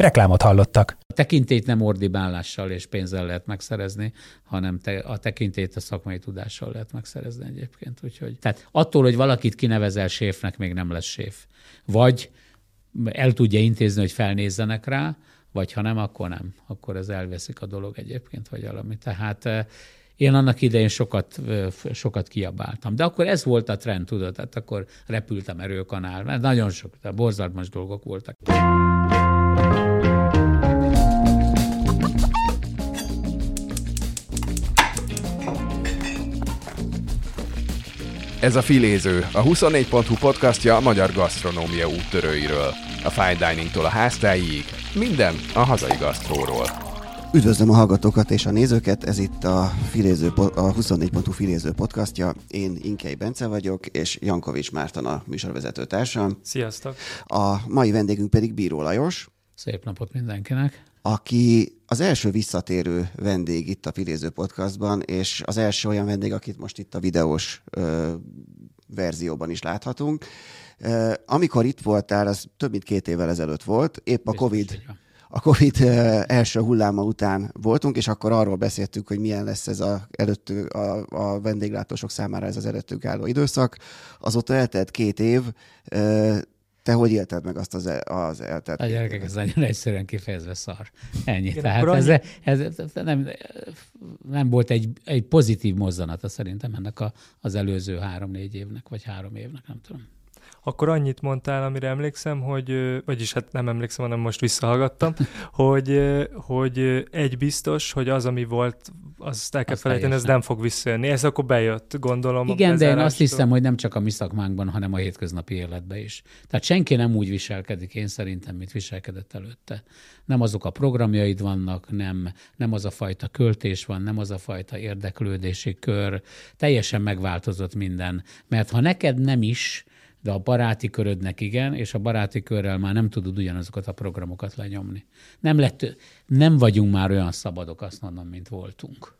Reklámot hallottak. A tekintét nem ordibálással és pénzzel lehet megszerezni, hanem te, a tekintét a szakmai tudással lehet megszerezni egyébként. Úgyhogy, tehát attól, hogy valakit kinevezel séfnek, még nem lesz séf. Vagy el tudja intézni, hogy felnézzenek rá, vagy ha nem, akkor nem. Akkor ez elveszik a dolog egyébként, vagy valami. Tehát eh, én annak idején sokat, eh, sokat kiabáltam. De akkor ez volt a trend, tudod, tehát akkor repültem erőkanál, mert nagyon sok, borzalmas dolgok voltak. Ez a Filéző, a 24.hu podcastja a magyar gasztronómia úttörőiről. A fine diningtól a háztáig, minden a hazai gasztróról. Üdvözlöm a hallgatókat és a nézőket, ez itt a, filéző, a 24.hu Filéző podcastja. Én Inkei Bence vagyok, és Jankovics Márton a műsorvezető társam. Sziasztok! A mai vendégünk pedig Bíró Lajos. Szép napot mindenkinek! Aki az első visszatérő vendég itt a Filéző Podcastban, és az első olyan vendég, akit most itt a videós ö, verzióban is láthatunk. Ö, amikor itt voltál, az több mint két évvel ezelőtt volt, épp a Covid, a COVID első hulláma után voltunk, és akkor arról beszéltünk, hogy milyen lesz ez a, előttünk, a, a vendéglátósok számára ez az előttünk álló időszak. Azóta eltelt két év, te hogy élted meg azt az, el, az eltelt? A gyerekek, ez nagyon egyszerűen kifejezve szar. Ennyi. Igen, Tehát ez, ez, ez, nem, nem volt egy, egy pozitív mozzanata szerintem ennek a, az előző három-négy évnek, vagy három évnek, nem tudom akkor annyit mondtál, amire emlékszem, hogy, vagyis hát nem emlékszem, hanem most visszahallgattam, hogy, hogy egy biztos, hogy az, ami volt, azt el kell azt felejteni, ez nem fog visszajönni. Ez akkor bejött, gondolom. Igen, de én azt hiszem, hogy nem csak a mi szakmánkban, hanem a hétköznapi életben is. Tehát senki nem úgy viselkedik, én szerintem, mint viselkedett előtte. Nem azok a programjaid vannak, nem, nem az a fajta költés van, nem az a fajta érdeklődési kör. Teljesen megváltozott minden. Mert ha neked nem is, de a baráti körödnek igen, és a baráti körrel már nem tudod ugyanazokat a programokat lenyomni. Nem, lett, nem vagyunk már olyan szabadok, azt mondom, mint voltunk.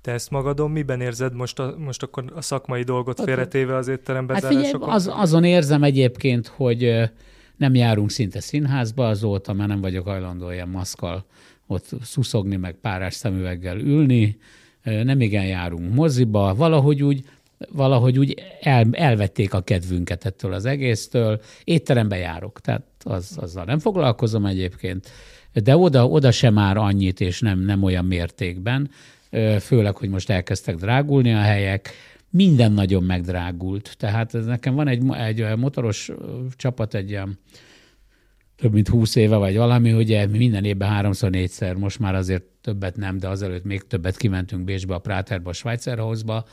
Te ezt magadon miben érzed most, a, most akkor a szakmai dolgot hát, félretéve az étterem hát figyelj, az, azon érzem egyébként, hogy nem járunk szinte színházba azóta, mert nem vagyok hajlandó ilyen maszkal ott szuszogni, meg párás szemüveggel ülni, nem igen járunk moziba, valahogy úgy valahogy úgy el, elvették a kedvünket ettől az egésztől. Étterembe járok, tehát az, azzal nem foglalkozom egyébként, de oda, oda sem már annyit, és nem, nem olyan mértékben, főleg, hogy most elkezdtek drágulni a helyek, minden nagyon megdrágult. Tehát ez nekem van egy, egy motoros csapat, egy ilyen több mint húsz éve vagy valami, ugye minden évben háromszor, négyszer, most már azért többet nem, de azelőtt még többet kimentünk Bécsbe, a Práterba, a Schweizerhausba,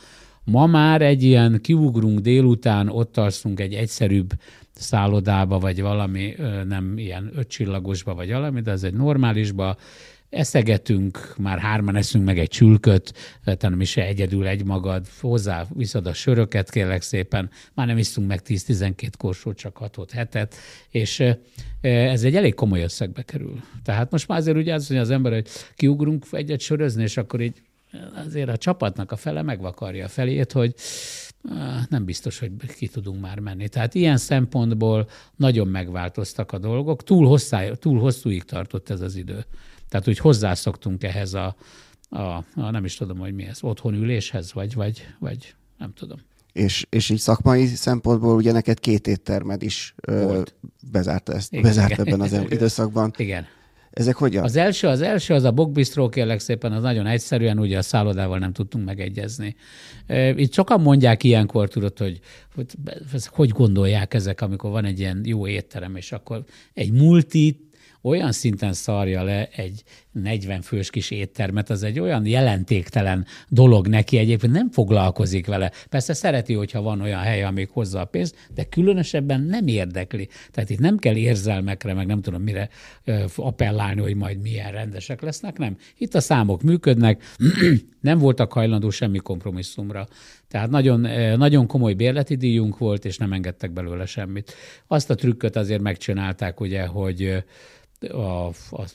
Ma már egy ilyen kiugrunk délután, ott alszunk egy egyszerűbb szállodába, vagy valami nem ilyen ötcsillagosba, vagy valami, de ez egy normálisba, eszegetünk, már hárman eszünk meg egy csülköt, tehát nem is egyedül egy magad, hozzá viszed a söröket, kérlek szépen, már nem iszunk meg 10-12 korsót, csak 6 hetet, és ez egy elég komoly összegbe kerül. Tehát most már azért ugye az, hogy az ember, hogy kiugrunk egyet sörözni, és akkor így azért a csapatnak a fele megvakarja a felét, hogy nem biztos, hogy ki tudunk már menni. Tehát ilyen szempontból nagyon megváltoztak a dolgok. Túl, hosszá, túl hosszúig tartott ez az idő. Tehát úgy hozzászoktunk ehhez a, a, a nem is tudom, hogy mi ez, otthonüléshez, vagy, vagy, vagy nem tudom. És, és így szakmai szempontból ugye neked két éttermed is ö, bezárt, ezt, Igen. bezárt ebben az időszakban. Igen. Ezek hogyan? Az első, az első, az a Bogbistró, kérlek szépen, az nagyon egyszerűen, ugye a szállodával nem tudtunk megegyezni. Itt sokan mondják ilyenkor, tudod, hogy, hogy, hogy gondolják ezek, amikor van egy ilyen jó étterem, és akkor egy multi olyan szinten szarja le egy 40 fős kis éttermet, az egy olyan jelentéktelen dolog neki egyébként, nem foglalkozik vele. Persze szereti, hogyha van olyan hely, amik hozza a pénzt, de különösebben nem érdekli. Tehát itt nem kell érzelmekre, meg nem tudom mire appellálni, hogy majd milyen rendesek lesznek, nem. Itt a számok működnek, nem voltak hajlandó semmi kompromisszumra. Tehát nagyon, nagyon komoly bérleti díjunk volt, és nem engedtek belőle semmit. Azt a trükköt azért megcsinálták, ugye, hogy a, a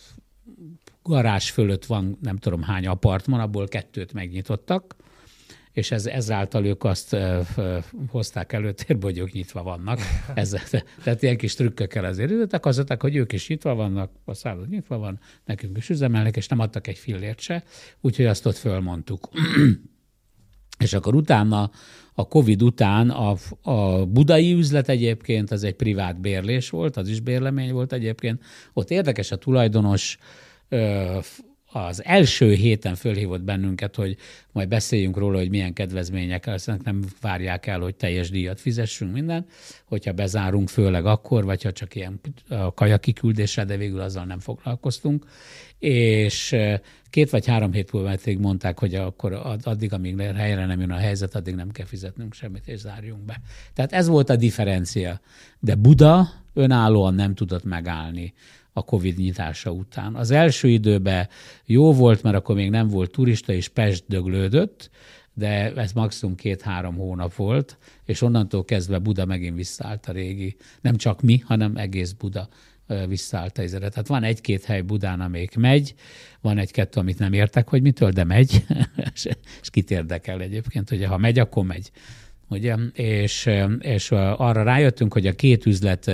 garázs fölött van nem tudom hány apartman, abból kettőt megnyitottak, és ez, ezáltal ők azt ö, ö, hozták előtérbe, hogy ők nyitva vannak. Ez, tehát ilyen kis trükkökkel azért ültek, az hogy ők is nyitva vannak, a szállod nyitva van, nekünk is üzemelnek, és nem adtak egy fillért se, úgyhogy azt ott fölmondtuk. és akkor utána, a Covid után a, a budai üzlet egyébként, az egy privát bérlés volt, az is bérlemény volt egyébként. Ott érdekes a tulajdonos, az első héten fölhívott bennünket, hogy majd beszéljünk róla, hogy milyen kedvezmények lesznek, nem várják el, hogy teljes díjat fizessünk minden, hogyha bezárunk főleg akkor, vagy ha csak ilyen kajakiküldésre, de végül azzal nem foglalkoztunk. És két vagy három hét múlva mondták, hogy akkor addig, amíg helyre nem jön a helyzet, addig nem kell fizetnünk semmit, és zárjunk be. Tehát ez volt a differencia. De Buda önállóan nem tudott megállni a Covid nyitása után. Az első időben jó volt, mert akkor még nem volt turista, és Pest döglődött, de ez maximum két-három hónap volt, és onnantól kezdve Buda megint visszaállt a régi, nem csak mi, hanem egész Buda visszaállt a izere. Tehát van egy-két hely Budán, amelyik megy, van egy-kettő, amit nem értek, hogy mitől, de megy, és kit érdekel egyébként, hogy ha megy, akkor megy. Ugye? És, és arra rájöttünk, hogy a két üzlet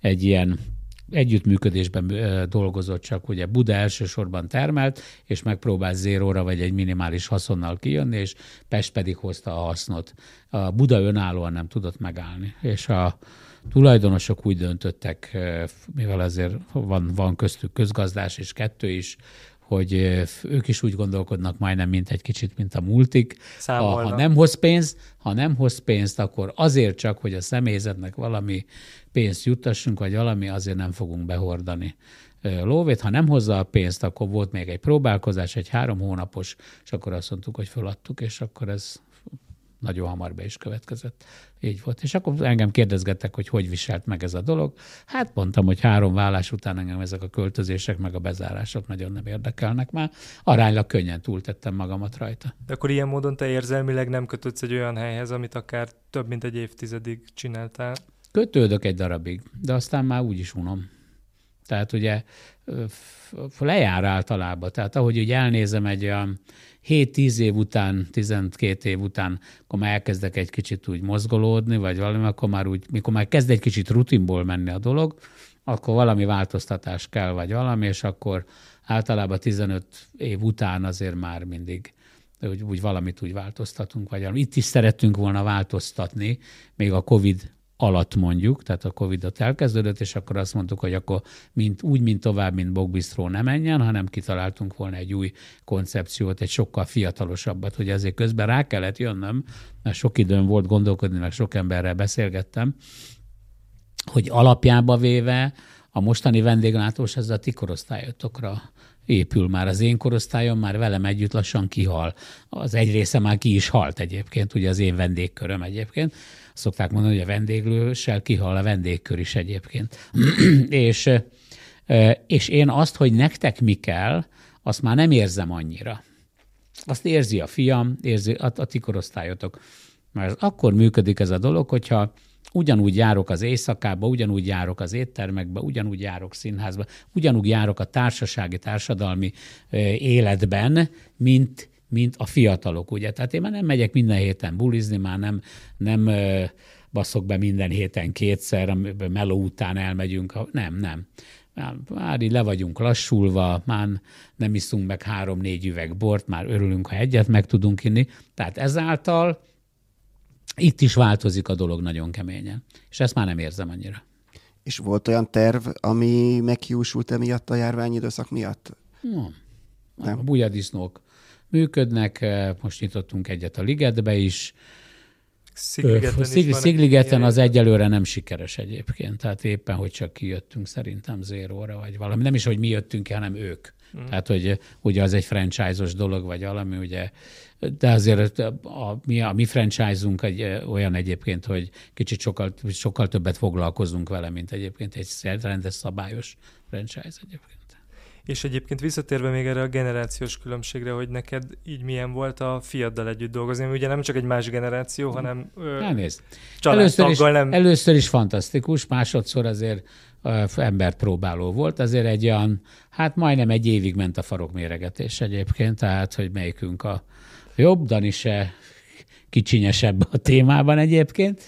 egy ilyen együttműködésben dolgozott csak, ugye Buda elsősorban termelt, és megpróbált zéróra vagy egy minimális haszonnal kijönni, és Pest pedig hozta a hasznot. A Buda önállóan nem tudott megállni, és a tulajdonosok úgy döntöttek, mivel azért van, van köztük közgazdás és kettő is, hogy ők is úgy gondolkodnak majdnem, mint egy kicsit, mint a multik. Ha, ha nem hoz pénzt, ha nem hoz pénzt, akkor azért csak, hogy a személyzetnek valami pénzt juttassunk, vagy valami, azért nem fogunk behordani lóvét. Ha nem hozza a pénzt, akkor volt még egy próbálkozás, egy három hónapos, és akkor azt mondtuk, hogy feladtuk, és akkor ez nagyon hamar be is következett. Így volt. És akkor engem kérdezgettek, hogy hogy viselt meg ez a dolog. Hát mondtam, hogy három vállás után engem ezek a költözések, meg a bezárások nagyon nem érdekelnek már. Aránylag könnyen túltettem magamat rajta. De akkor ilyen módon te érzelmileg nem kötődsz egy olyan helyhez, amit akár több mint egy évtizedig csináltál? Kötődök egy darabig, de aztán már úgy is unom. Tehát ugye lejár általában. Tehát ahogy úgy elnézem egy olyan 7-10 év után, 12 év után, akkor már elkezdek egy kicsit úgy mozgolódni, vagy valami, akkor már úgy, mikor már kezd egy kicsit rutinból menni a dolog, akkor valami változtatás kell, vagy valami, és akkor általában 15 év után azért már mindig úgy, úgy valamit úgy változtatunk, vagy valami. Itt is szerettünk volna változtatni, még a COVID alatt mondjuk, tehát a Covid-ot elkezdődött, és akkor azt mondtuk, hogy akkor mint, úgy, mint tovább, mint Bogbistró ne menjen, hanem kitaláltunk volna egy új koncepciót, egy sokkal fiatalosabbat, hogy ezért közben rá kellett jönnöm, mert sok időm volt gondolkodni, meg sok emberrel beszélgettem, hogy alapjába véve a mostani vendéglátós ez a ti korosztályotokra épül már. Az én korosztályom már velem együtt lassan kihal. Az egy része már ki is halt egyébként, ugye az én vendégköröm egyébként szokták mondani, hogy a vendéglőssel kihal a vendégkör is egyébként. és, és én azt, hogy nektek mi kell, azt már nem érzem annyira. Azt érzi a fiam, érzi a, a ti korosztályotok. Mert akkor működik ez a dolog, hogyha ugyanúgy járok az éjszakába, ugyanúgy járok az éttermekbe, ugyanúgy járok színházba, ugyanúgy járok a társasági, társadalmi életben, mint mint a fiatalok, ugye? Tehát én már nem megyek minden héten bulizni, már nem, nem baszok be minden héten kétszer, meló után elmegyünk. Nem, nem. Már így le vagyunk lassulva, már nem iszunk meg három-négy üveg bort, már örülünk, ha egyet meg tudunk inni. Tehát ezáltal itt is változik a dolog nagyon keményen. És ezt már nem érzem annyira. És volt olyan terv, ami meghiúsult emiatt a járványidőszak miatt? Nem. nem. A bujadisznók működnek, most nyitottunk egyet a ligetbe is. Szigligeten, Szig, Szigligeten az egyelőre nem sikeres egyébként, tehát éppen, hogy csak kijöttünk szerintem zéróra, vagy valami. Nem is, hogy mi jöttünk ki, hanem ők. Mm. Tehát, hogy ugye az egy franchise-os dolog, vagy valami, ugye, de azért a, mi, a mi franchise-unk egy, olyan egyébként, hogy kicsit sokkal, sokkal többet foglalkozunk vele, mint egyébként egy rendes szabályos franchise egyébként. És egyébként visszatérve még erre a generációs különbségre, hogy neked így milyen volt a fiaddal együtt dolgozni, ugye nem csak egy más generáció, hanem Elnézd. Először is, nem... először is fantasztikus, másodszor azért embert próbáló volt, azért egy olyan, hát majdnem egy évig ment a farokméregetés egyébként, tehát hogy melyikünk a jobb, Dani se kicsinyesebb a témában egyébként,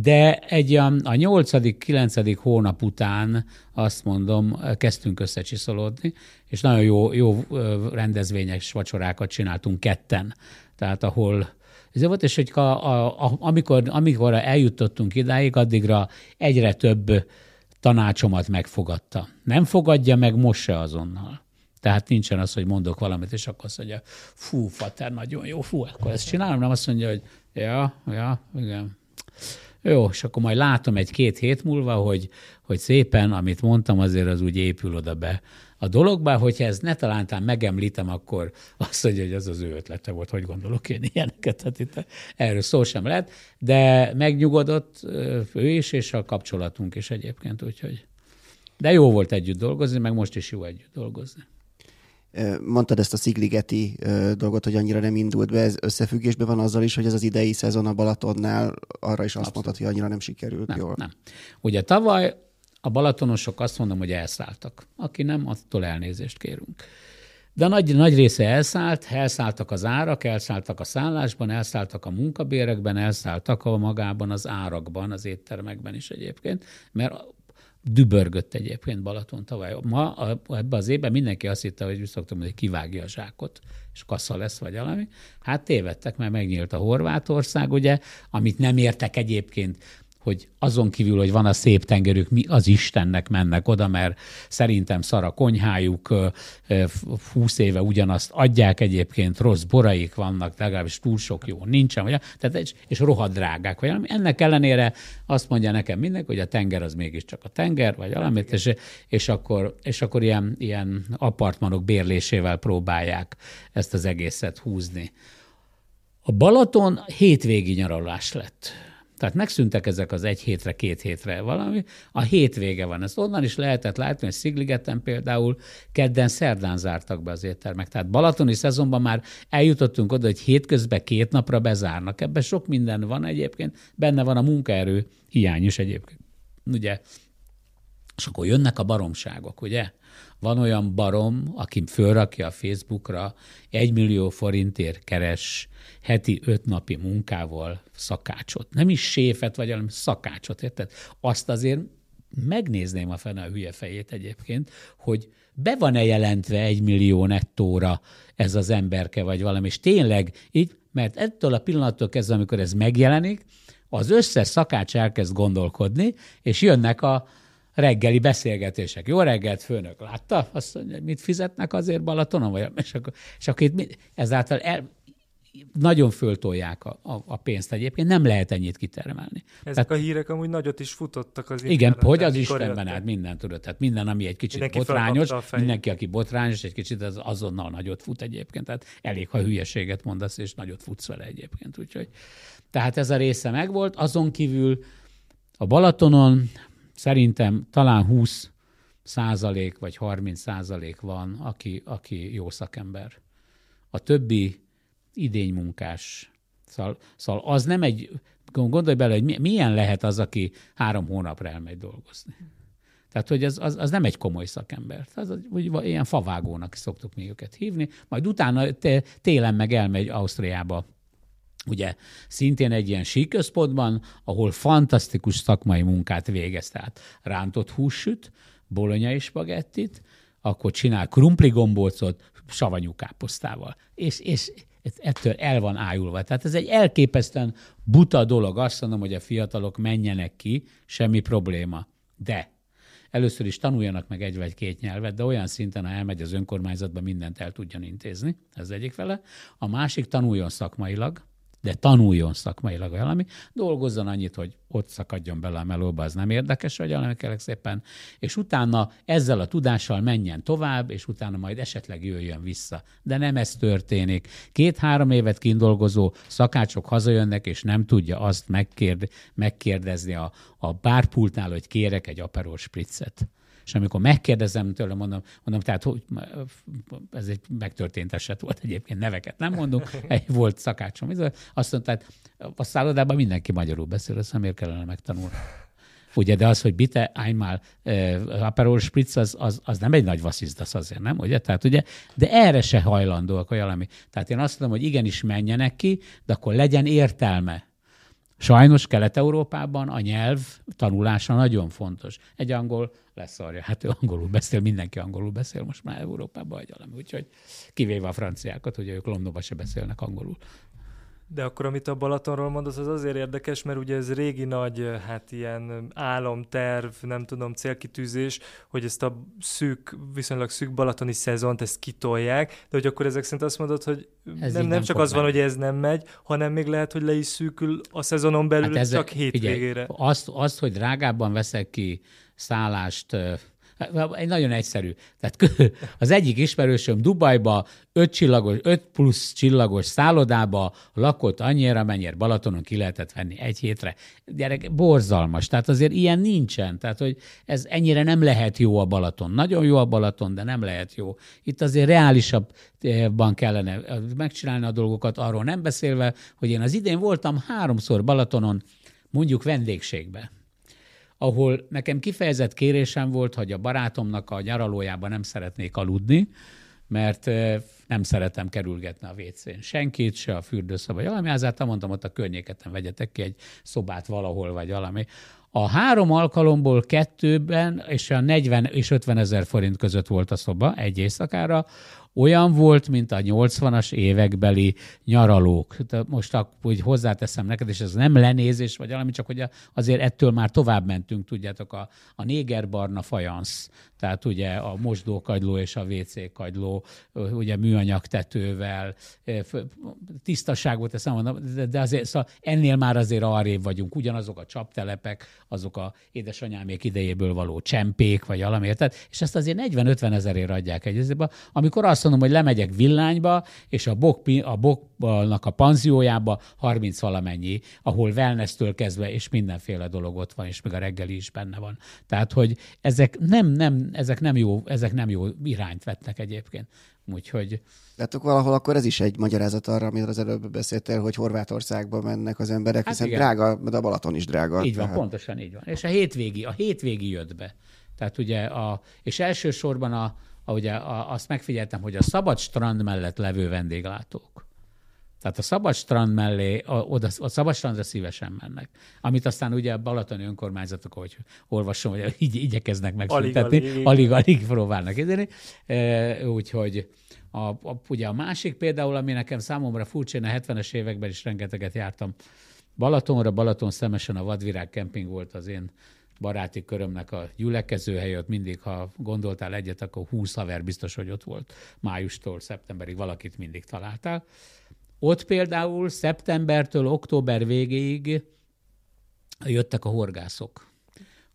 de egy a, a 8.-9. hónap után azt mondom, kezdtünk összecsiszolódni, és nagyon jó, jó rendezvényes vacsorákat csináltunk ketten. Tehát ahol ez volt, és hogy a, a, a, amikor, amikor eljutottunk idáig, addigra egyre több tanácsomat megfogadta. Nem fogadja meg most se azonnal. Tehát nincsen az, hogy mondok valamit, és akkor azt mondja, fú, fater, nagyon jó, fú, akkor ezt csinálom, nem azt mondja, hogy ja, ja, igen. Jó, és akkor majd látom egy-két hét múlva, hogy, hogy szépen, amit mondtam, azért az úgy épül oda be a dologba, hogyha ez ne talántán megemlítem, akkor azt mondja, hogy az az ő ötlete volt, hogy gondolok én ilyeneket. Hát itt erről szó sem lehet, de megnyugodott ő is, és a kapcsolatunk is egyébként, úgyhogy. De jó volt együtt dolgozni, meg most is jó együtt dolgozni. Mondtad ezt a szigligeti dolgot, hogy annyira nem indult be, ez összefüggésben van azzal is, hogy ez az idei szezon a Balatonnál arra is azt Abszolút. mondtad, hogy annyira nem sikerült nem, jól. Nem. Ugye tavaly a balatonosok azt mondom, hogy elszálltak. Aki nem, attól elnézést kérünk. De nagy, nagy része elszállt, elszálltak az árak, elszálltak a szállásban, elszálltak a munkabérekben, elszálltak a magában az árakban, az éttermekben is egyébként, mert dübörgött egyébként Balaton tavaly. Ma ebben az évben mindenki azt hitte, hogy szoktam, hogy kivágja a zsákot, és kassa lesz, vagy valami. Hát tévedtek, mert megnyílt a Horvátország, ugye, amit nem értek egyébként hogy azon kívül, hogy van a szép tengerük, mi az Istennek mennek oda, mert szerintem szar a konyhájuk, húsz éve ugyanazt adják egyébként, rossz boraik vannak, legalábbis túl sok jó nincsen, vagy, tehát, és rohadt drágák, vagy ennek ellenére azt mondja nekem mindenki, hogy a tenger az mégiscsak a tenger, vagy valamit, és, és, akkor, és akkor ilyen, ilyen apartmanok bérlésével próbálják ezt az egészet húzni. A Balaton hétvégi nyaralás lett tehát megszűntek ezek az egy hétre, két hétre valami. A hétvége van. Ezt onnan is lehetett látni, hogy Szigligeten például kedden, szerdán zártak be az éttermek. Tehát Balatoni szezonban már eljutottunk oda, hogy hétközben két napra bezárnak. Ebben sok minden van egyébként. Benne van a munkaerő hiány is egyébként. Ugye? És akkor jönnek a baromságok, ugye? Van olyan barom, aki fölrakja a Facebookra, egy millió forintért keres heti öt napi munkával szakácsot. Nem is séfet, vagy hanem szakácsot, érted? Azt azért megnézném a fene a hülye fejét egyébként, hogy be van-e jelentve egy millió nettóra ez az emberke, vagy valami, és tényleg így, mert ettől a pillanattól kezdve, amikor ez megjelenik, az összes szakács elkezd gondolkodni, és jönnek a, reggeli beszélgetések. Jó reggelt, főnök, látta? Azt mondja, mit fizetnek azért Balatonon? Vagy, és akkor, és akkor itt ezáltal el, nagyon föltolják a, a, a pénzt egyébként, nem lehet ennyit kitermelni. Ezek tehát, a hírek amúgy nagyot is futottak az Igen, hogy az Istenben? át minden tudod, tehát minden, ami egy kicsit mindenki botrányos, mindenki, aki botrányos, egy kicsit az azonnal nagyot fut egyébként, tehát elég, ha hülyeséget mondasz, és nagyot futsz vele egyébként, úgyhogy tehát ez a része megvolt, azon kívül a Balatonon Szerintem talán 20 százalék vagy 30 százalék van, aki, aki jó szakember. A többi idénymunkás. Szóval, szóval az nem egy, gondolj bele, hogy milyen lehet az, aki három hónapra elmegy dolgozni. Tehát, hogy az, az, az nem egy komoly szakember. Az, úgy, ilyen favágónak szoktuk mi őket hívni, majd utána télen meg elmegy Ausztriába ugye szintén egy ilyen síközpontban, ahol fantasztikus szakmai munkát végez, tehát rántott hússüt, bolonyai spagettit, akkor csinál krumpligombócot savanyú káposztával. És, és ettől el van ájulva. Tehát ez egy elképesztően buta dolog. Azt mondom, hogy a fiatalok menjenek ki, semmi probléma. De először is tanuljanak meg egy vagy két nyelvet, de olyan szinten, ha elmegy az önkormányzatba, mindent el tudjon intézni. Ez egyik fele. A másik tanuljon szakmailag, de tanuljon szakmailag valami, dolgozzon annyit, hogy ott szakadjon bele a melóba, az nem érdekes, vagy valami kérlek szépen, és utána ezzel a tudással menjen tovább, és utána majd esetleg jöjjön vissza. De nem ez történik. Két-három évet kindolgozó szakácsok hazajönnek, és nem tudja azt megkérd, megkérdezni a, a bárpultnál, hogy kérek egy aperol spritzet és amikor megkérdezem tőle, mondom, mondom tehát hogy, ez egy megtörtént eset volt egyébként, neveket nem mondunk, egy volt szakácsom, azt mondta, hát a szállodában mindenki magyarul beszél, azt miért kellene megtanulni. Ugye, de az, hogy bitte einmal uh, Aperol Spritz, az, az, az, nem egy nagy vasszizdasz azért, nem? Ugye? Tehát ugye, de erre se hajlandóak, hogy valami. Tehát én azt mondom, hogy igenis menjenek ki, de akkor legyen értelme. Sajnos Kelet-Európában a nyelv tanulása nagyon fontos. Egy angol leszarja. Hát ő angolul beszél, mindenki angolul beszél most már Európában, vagy valami. Úgyhogy kivéve a franciákat, hogy ők Londonban se beszélnek angolul. De akkor, amit a Balatonról mondasz, az azért érdekes, mert ugye ez régi nagy, hát ilyen álomterv, nem tudom, célkitűzés, hogy ezt a szűk, viszonylag szűk balatoni szezont, ezt kitolják, de hogy akkor ezek szerint azt mondod, hogy ez nem, nem, nem csak az meg. van, hogy ez nem megy, hanem még lehet, hogy le is szűkül a szezonon belül hát ez, csak hétvégére. azt, azt, hogy drágábban veszek ki szállást egy nagyon egyszerű. Tehát az egyik ismerősöm Dubajba öt, csillagos, öt plusz csillagos szállodába lakott annyira, mennyire Balatonon ki lehetett venni egy hétre. Gyerek, borzalmas. Tehát azért ilyen nincsen. Tehát, hogy ez ennyire nem lehet jó a Balaton. Nagyon jó a Balaton, de nem lehet jó. Itt azért reálisabban kellene megcsinálni a dolgokat, arról nem beszélve, hogy én az idén voltam háromszor Balatonon, mondjuk vendégségbe ahol nekem kifejezett kérésem volt, hogy a barátomnak a nyaralójában nem szeretnék aludni, mert nem szeretem kerülgetni a WC-n senkit, se a fürdőszoba, valami, ezért mondtam, ott a környéketen vegyetek ki egy szobát valahol, vagy valami. A három alkalomból kettőben, és a 40 és 50 ezer forint között volt a szoba egy éjszakára, olyan volt, mint a 80-as évekbeli nyaralók. Most úgy hozzáteszem neked, és ez nem lenézés, vagy valami, csak hogy azért ettől már tovább mentünk, tudjátok, a, a négerbarna fajansz, tehát ugye a mosdókagyló és a WC kagyló, ugye műanyag tetővel, tisztaságot teszem, mondom, de azért szóval ennél már azért arrébb vagyunk, ugyanazok a csaptelepek, azok a édesanyámék idejéből való csempék, vagy valami, érted? És ezt azért 40-50 ezerért adják egy amikor azt mondom, hogy lemegyek villányba, és a, bok, a boknak a panziójába 30 valamennyi, ahol wellness-től kezdve, és mindenféle dolog ott van, és még a reggeli is benne van. Tehát, hogy ezek nem, nem, ezek nem jó, ezek nem jó irányt vetnek egyébként. Úgyhogy... Látok valahol akkor ez is egy magyarázat arra, amiről az előbb beszéltél, hogy Horvátországba mennek az emberek, hát hiszen igen. drága, de a Balaton is drága. Így van, tehát... pontosan így van. És a hétvégi, a hétvégi jött be. Tehát ugye a, és elsősorban a, a, ugye a, azt megfigyeltem, hogy a szabad strand mellett levő vendéglátók, tehát a szabad strand mellé, a, oda, a szabad strandra szívesen mennek. Amit aztán ugye a balatoni önkormányzatok, hogy olvasom, hogy így igyekeznek megszüntetni, alig, alig, alig próbálnak idéni. E, úgyhogy a, a, ugye a másik például, ami nekem számomra furcsa, én a 70-es években is rengeteget jártam Balatonra, Balaton szemesen a Vadvirág kemping volt az én baráti körömnek a gyülekezőhely, ott mindig, ha gondoltál egyet, akkor 20 haver biztos, hogy ott volt májustól szeptemberig, valakit mindig találtál. Ott például szeptembertől október végéig jöttek a horgászok.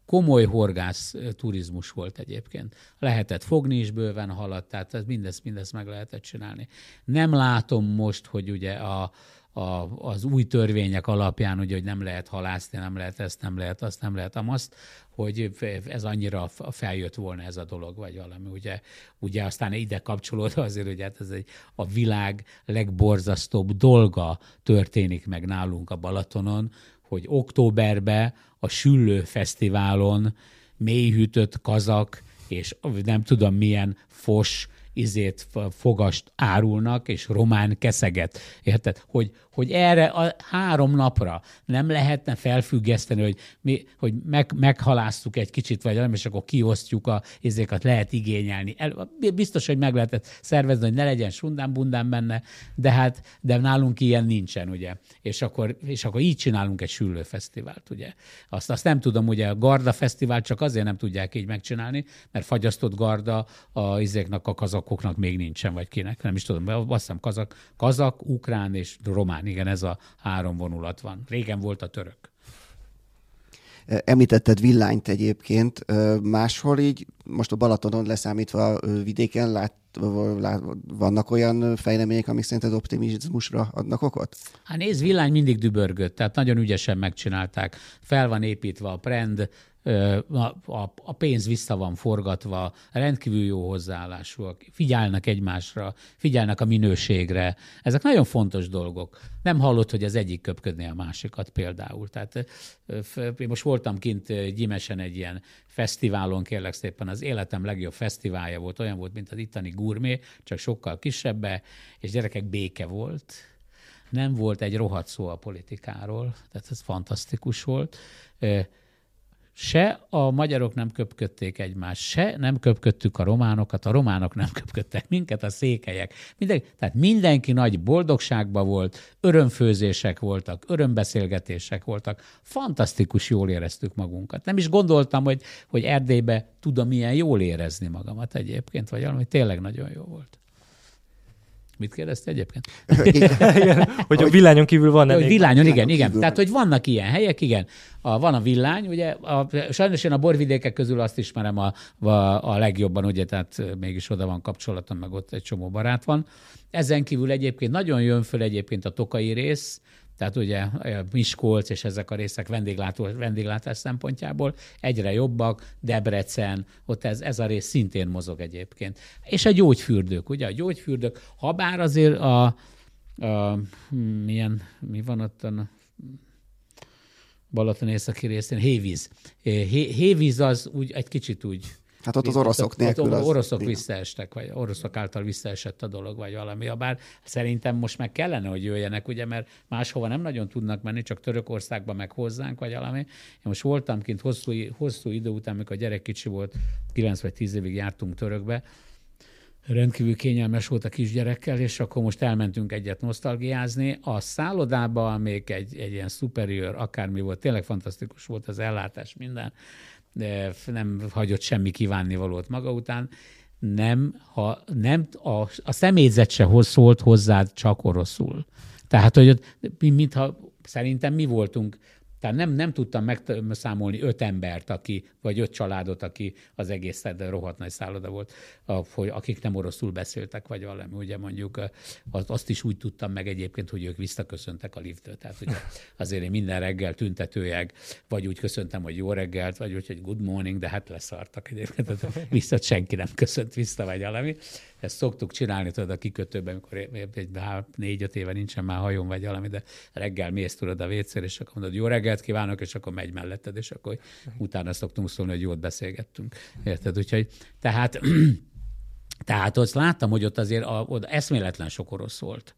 Komoly horgász turizmus volt egyébként. Lehetett fogni is bőven halat, tehát mindezt, mindezt meg lehetett csinálni. Nem látom most, hogy ugye a, a, az új törvények alapján, ugye, hogy nem lehet halászni, nem lehet ezt, nem lehet azt, nem lehet amazt, hogy ez annyira feljött volna ez a dolog, vagy valami. Ugye, ugye aztán ide kapcsolódva azért, hogy hát ez egy, a világ legborzasztóbb dolga történik meg nálunk a Balatonon, hogy októberben a Süllő Fesztiválon mélyhűtött kazak, és nem tudom milyen fos izét, fogast árulnak, és román keszeget. Érted? Hogy, hogy erre a három napra nem lehetne felfüggeszteni, hogy, mi, hogy meg, meghalásztuk egy kicsit, vagy nem, és akkor kiosztjuk a izékat, lehet igényelni. El, biztos, hogy meg lehetett szervezni, hogy ne legyen sundán-bundán benne, de hát de nálunk ilyen nincsen, ugye. És akkor, és akkor így csinálunk egy süllőfesztivált, ugye. Azt, azt nem tudom, ugye a Garda Fesztivál csak azért nem tudják így megcsinálni, mert fagyasztott Garda a izéknak a kazak kazakoknak még nincsen, vagy kinek, nem is tudom, azt hiszem kazak, kazak, ukrán és román, igen, ez a három vonulat van. Régen volt a török. Említetted villányt egyébként, máshol így, most a Balatonon leszámítva vidéken lát, vannak olyan fejlemények, amik szerinted optimizmusra adnak okot? Hát nézd, villány mindig dübörgött, tehát nagyon ügyesen megcsinálták. Fel van építve a prend, a, a, pénz vissza van forgatva, rendkívül jó hozzáállásúak, figyelnek egymásra, figyelnek a minőségre. Ezek nagyon fontos dolgok. Nem hallott, hogy az egyik köpködné a másikat például. Tehát én most voltam kint Gyimesen egy ilyen fesztiválon, kérlek szépen, az életem legjobb fesztiválja volt, olyan volt, mint az itteni gurmé, csak sokkal kisebbe, és gyerekek béke volt. Nem volt egy rohadt szó a politikáról, tehát ez fantasztikus volt se a magyarok nem köpködték egymást, se nem köpködtük a románokat, a románok nem köpködtek minket, a székelyek. Mindenki, tehát mindenki nagy boldogságban volt, örömfőzések voltak, örömbeszélgetések voltak. Fantasztikus jól éreztük magunkat. Nem is gondoltam, hogy, hogy Erdélybe tudom milyen jól érezni magamat egyébként, vagy valami tényleg nagyon jó volt. Mit kérdezte egyébként? igen, hogy a villányon kívül van hogy Villányon, igen, igen. Tehát, hogy vannak ilyen helyek, igen. A, van a villány, ugye, a, sajnos én a borvidékek közül azt ismerem a, a, a legjobban, ugye, tehát mégis oda van kapcsolatom, meg ott egy csomó barát van. Ezen kívül egyébként nagyon jön föl egyébként a tokai rész, tehát ugye Miskolc és ezek a részek vendéglátó, vendéglátás szempontjából egyre jobbak, Debrecen, ott ez, ez a rész szintén mozog egyébként. És a gyógyfürdők, ugye a gyógyfürdők, ha bár azért a, a milyen, mi van ott a Balaton északi részén, hévíz. Hévíz az úgy egy kicsit úgy Hát ott az oroszok nélkül. Ott az oroszok visszaestek, vagy oroszok által visszaesett a dolog, vagy valami. Bár szerintem most meg kellene, hogy jöjjenek, ugye, mert máshova nem nagyon tudnak menni, csak Törökországba meg hozzánk, vagy valami. Én most voltam kint hosszú, hosszú idő után, amikor a gyerek kicsi volt, 9 vagy 10 évig jártunk Törökbe, rendkívül kényelmes volt a kisgyerekkel, és akkor most elmentünk egyet nosztalgiázni. A szállodában még egy, egy ilyen superior, akármi volt, tényleg fantasztikus volt az ellátás, minden de nem hagyott semmi kívánnivalót maga után, nem, ha nem, a, a személyzet se szólt hozzád csak oroszul. Tehát, hogy mintha szerintem mi voltunk tehát nem, nem tudtam megszámolni öt embert, aki, vagy öt családot, aki az egész rohadt nagy szálloda volt, hogy akik nem oroszul beszéltek, vagy valami. Ugye mondjuk azt is úgy tudtam meg egyébként, hogy ők visszaköszöntek a liftől. Tehát ugye azért én minden reggel tüntetőjeg, vagy úgy köszöntem, hogy jó reggelt, vagy úgy, hogy good morning, de hát leszartak egyébként. Tehát vissza senki nem köszönt vissza, vagy valami. Ezt szoktuk csinálni, tudod, a kikötőben, amikor egy négy-öt éve nincsen már hajón, vagy valami, de reggel mész tudod a vécér, és akkor mondod, jó reggelt kívánok, és akkor megy melletted, és akkor utána szoktunk szólni, hogy jót beszélgettünk. Érted? Úgyhogy, tehát, tehát ott láttam, hogy ott azért a, ott eszméletlen sok orosz volt.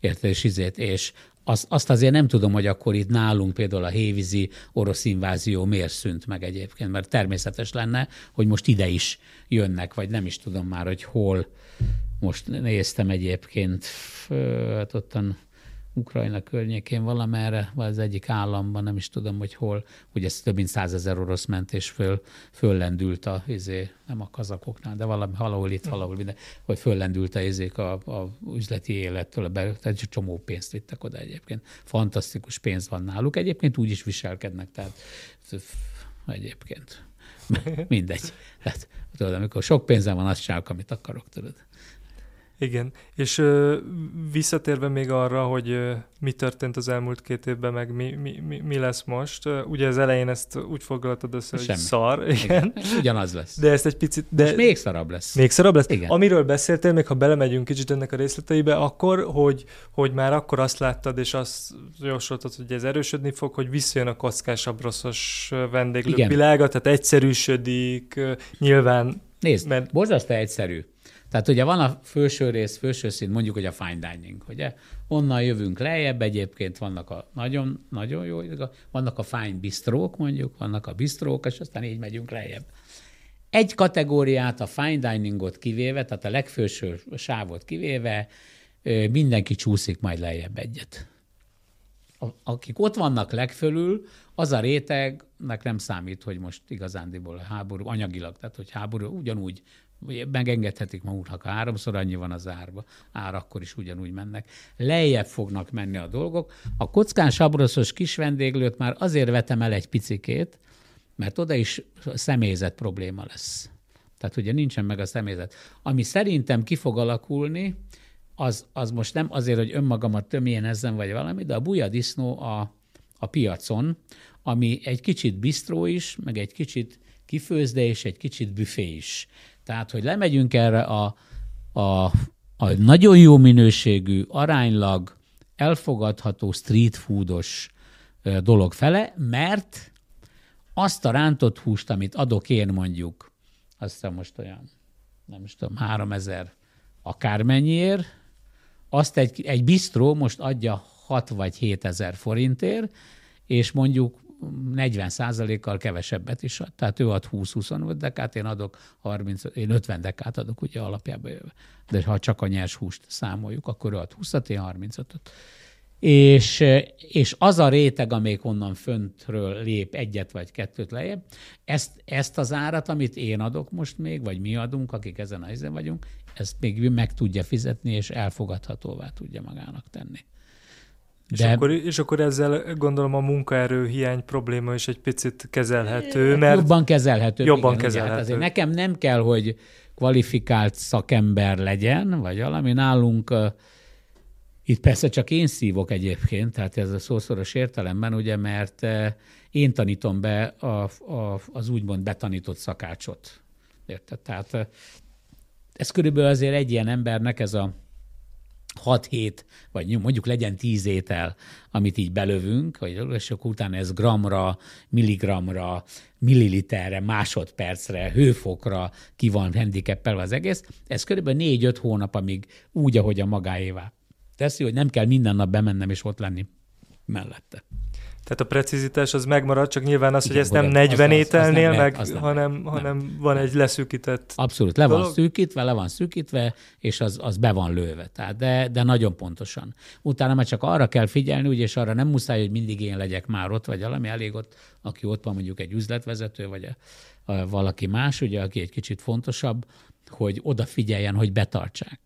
Érted? És, izét, és azt, azt azért nem tudom, hogy akkor itt nálunk például a hévízi orosz invázió miért szűnt meg egyébként, mert természetes lenne, hogy most ide is jönnek, vagy nem is tudom már, hogy hol. Most néztem egyébként, hát ottan Ukrajna környékén valamerre, vagy az egyik államban, nem is tudom, hogy hol, ugye ez több mint százezer orosz ment, és föl, föllendült a, izé, nem a kazakoknál, de valami, valahol itt, valahol minden, hogy föllendült a, izék a, a üzleti élettől, a belül, tehát egy csomó pénzt vittek oda egyébként. Fantasztikus pénz van náluk, egyébként úgy is viselkednek, tehát egyébként. Mindegy. Tehát, tudod, amikor sok pénzem van, azt csinálok, amit akarok, tudod. Igen, és ö, visszatérve még arra, hogy ö, mi történt az elmúlt két évben, meg mi, mi, mi, mi lesz most, ö, ugye az elején ezt úgy foglaltad össze, hogy szar, igen. igen. Ugyanaz lesz. De ezt egy picit... De... És még szarabb lesz. Még szarabb lesz? Igen. Amiről beszéltél, még ha belemegyünk kicsit ennek a részleteibe, akkor, hogy, hogy már akkor azt láttad, és azt jósoltad, hogy ez erősödni fog, hogy visszajön a kockásabb, rosszos vendéglők világa, tehát egyszerűsödik, nyilván... Nézd, mert... borzasztó egyszerű tehát ugye van a felső rész, felső szint, mondjuk, hogy a fine dining, ugye? Onnan jövünk lejjebb, egyébként vannak a nagyon, nagyon jó, vannak a fine bistrók, mondjuk, vannak a bistrók, és aztán így megyünk lejjebb. Egy kategóriát, a fine diningot kivéve, tehát a legfőső sávot kivéve, mindenki csúszik majd lejjebb egyet. Akik ott vannak legfölül, az a rétegnek nem számít, hogy most igazándiból a háború, anyagilag, tehát hogy háború ugyanúgy megengedhetik maguknak, ha háromszor annyi van az árba, ár akkor is ugyanúgy mennek. Lejjebb fognak menni a dolgok. A kockán sabroszos kis vendéglőt már azért vetem el egy picikét, mert oda is személyzet probléma lesz. Tehát ugye nincsen meg a személyzet. Ami szerintem ki fog alakulni, az, az most nem azért, hogy önmagamat tömjen ezen vagy valami, de a bujadisznó a, a piacon, ami egy kicsit bistró is, meg egy kicsit kifőzde és egy kicsit büfé is. Tehát, hogy lemegyünk erre a, a, a nagyon jó minőségű, aránylag elfogadható street foodos dolog fele, mert azt a rántott húst, amit adok én mondjuk, azt hiszem most olyan, nem is tudom, 3000 akármennyiért, azt egy, egy bistró most adja 6 vagy 7 ezer forintért, és mondjuk 40 kal kevesebbet is ad. Tehát ő ad 20-25 dekát, én adok 30, én 50 dekát adok ugye alapjában jöve. De ha csak a nyers húst számoljuk, akkor ő ad 20-at, én 35-öt. És, és az a réteg, amelyik onnan föntről lép egyet vagy kettőt lejjebb, ezt, ezt az árat, amit én adok most még, vagy mi adunk, akik ezen a helyzetben vagyunk, ezt még meg tudja fizetni, és elfogadhatóvá tudja magának tenni. És, De... akkor, és akkor ezzel gondolom a munkaerő hiány probléma is egy picit kezelhető, mert... Jobban kezelhető. Jobban igen, kezelhető. Ugye, hát azért nekem nem kell, hogy kvalifikált szakember legyen, vagy valami nálunk uh, itt persze csak én szívok egyébként, tehát ez a szószoros értelemben, ugye, mert én tanítom be a, a, az úgymond betanított szakácsot. Érted? Tehát ez körülbelül azért egy ilyen embernek ez a 6-7, vagy mondjuk legyen 10 étel, amit így belövünk, vagy, és akkor utána ez gramra, milligramra, milliliterre, másodpercre, hőfokra ki van handicappelve az egész. Ez körülbelül 4-5 hónap, amíg úgy, ahogy a magáévá teszi, hogy nem kell minden nap bemennem és ott lenni mellette. Tehát a precizitás az megmarad, csak nyilván az, Igen, hogy ez nem 40 az, ételnél, az, az meg, nem, hanem, nem. hanem van egy leszűkített Abszolút, le dolog. van szűkítve, le van szűkítve, és az, az be van lőve. Tehát de, de nagyon pontosan. Utána már csak arra kell figyelni, ugye, és arra nem muszáj, hogy mindig én legyek már ott, vagy valami elég ott, aki ott van mondjuk egy üzletvezető, vagy a, a, valaki más, ugye, aki egy kicsit fontosabb, hogy odafigyeljen, hogy betartsák.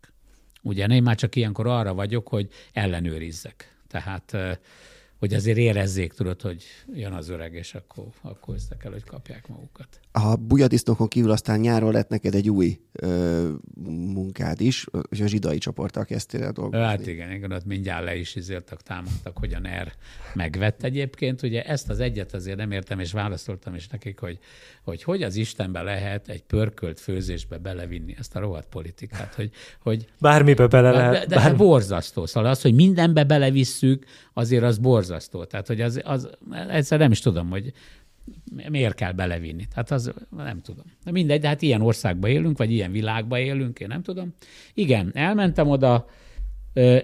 Ugye én már csak ilyenkor arra vagyok, hogy ellenőrizzek. Tehát hogy azért érezzék, tudod, hogy jön az öreg, és akkor, akkor ezt kell, hogy kapják magukat. A bujadisznókon kívül aztán nyáron lett neked egy új ö, munkád is, és a zsidai csoporttal kezdtél el dolgozni. Hát igen, igen, ott mindjárt le is izéltek, támadtak, hogy a NER megvett egyébként. Ugye ezt az egyet azért nem értem, és válaszoltam is nekik, hogy hogy, hogy az Istenbe lehet egy pörkölt főzésbe belevinni ezt a rohadt politikát, hogy... hogy Bármibe bele lehet. De, de, hát borzasztó. Szóval az, hogy mindenbe belevisszük, azért az borzasztó. Tehát, hogy az, az egyszer nem is tudom, hogy miért kell belevinni. Tehát az nem tudom. De mindegy, de hát ilyen országban élünk, vagy ilyen világban élünk, én nem tudom. Igen, elmentem oda,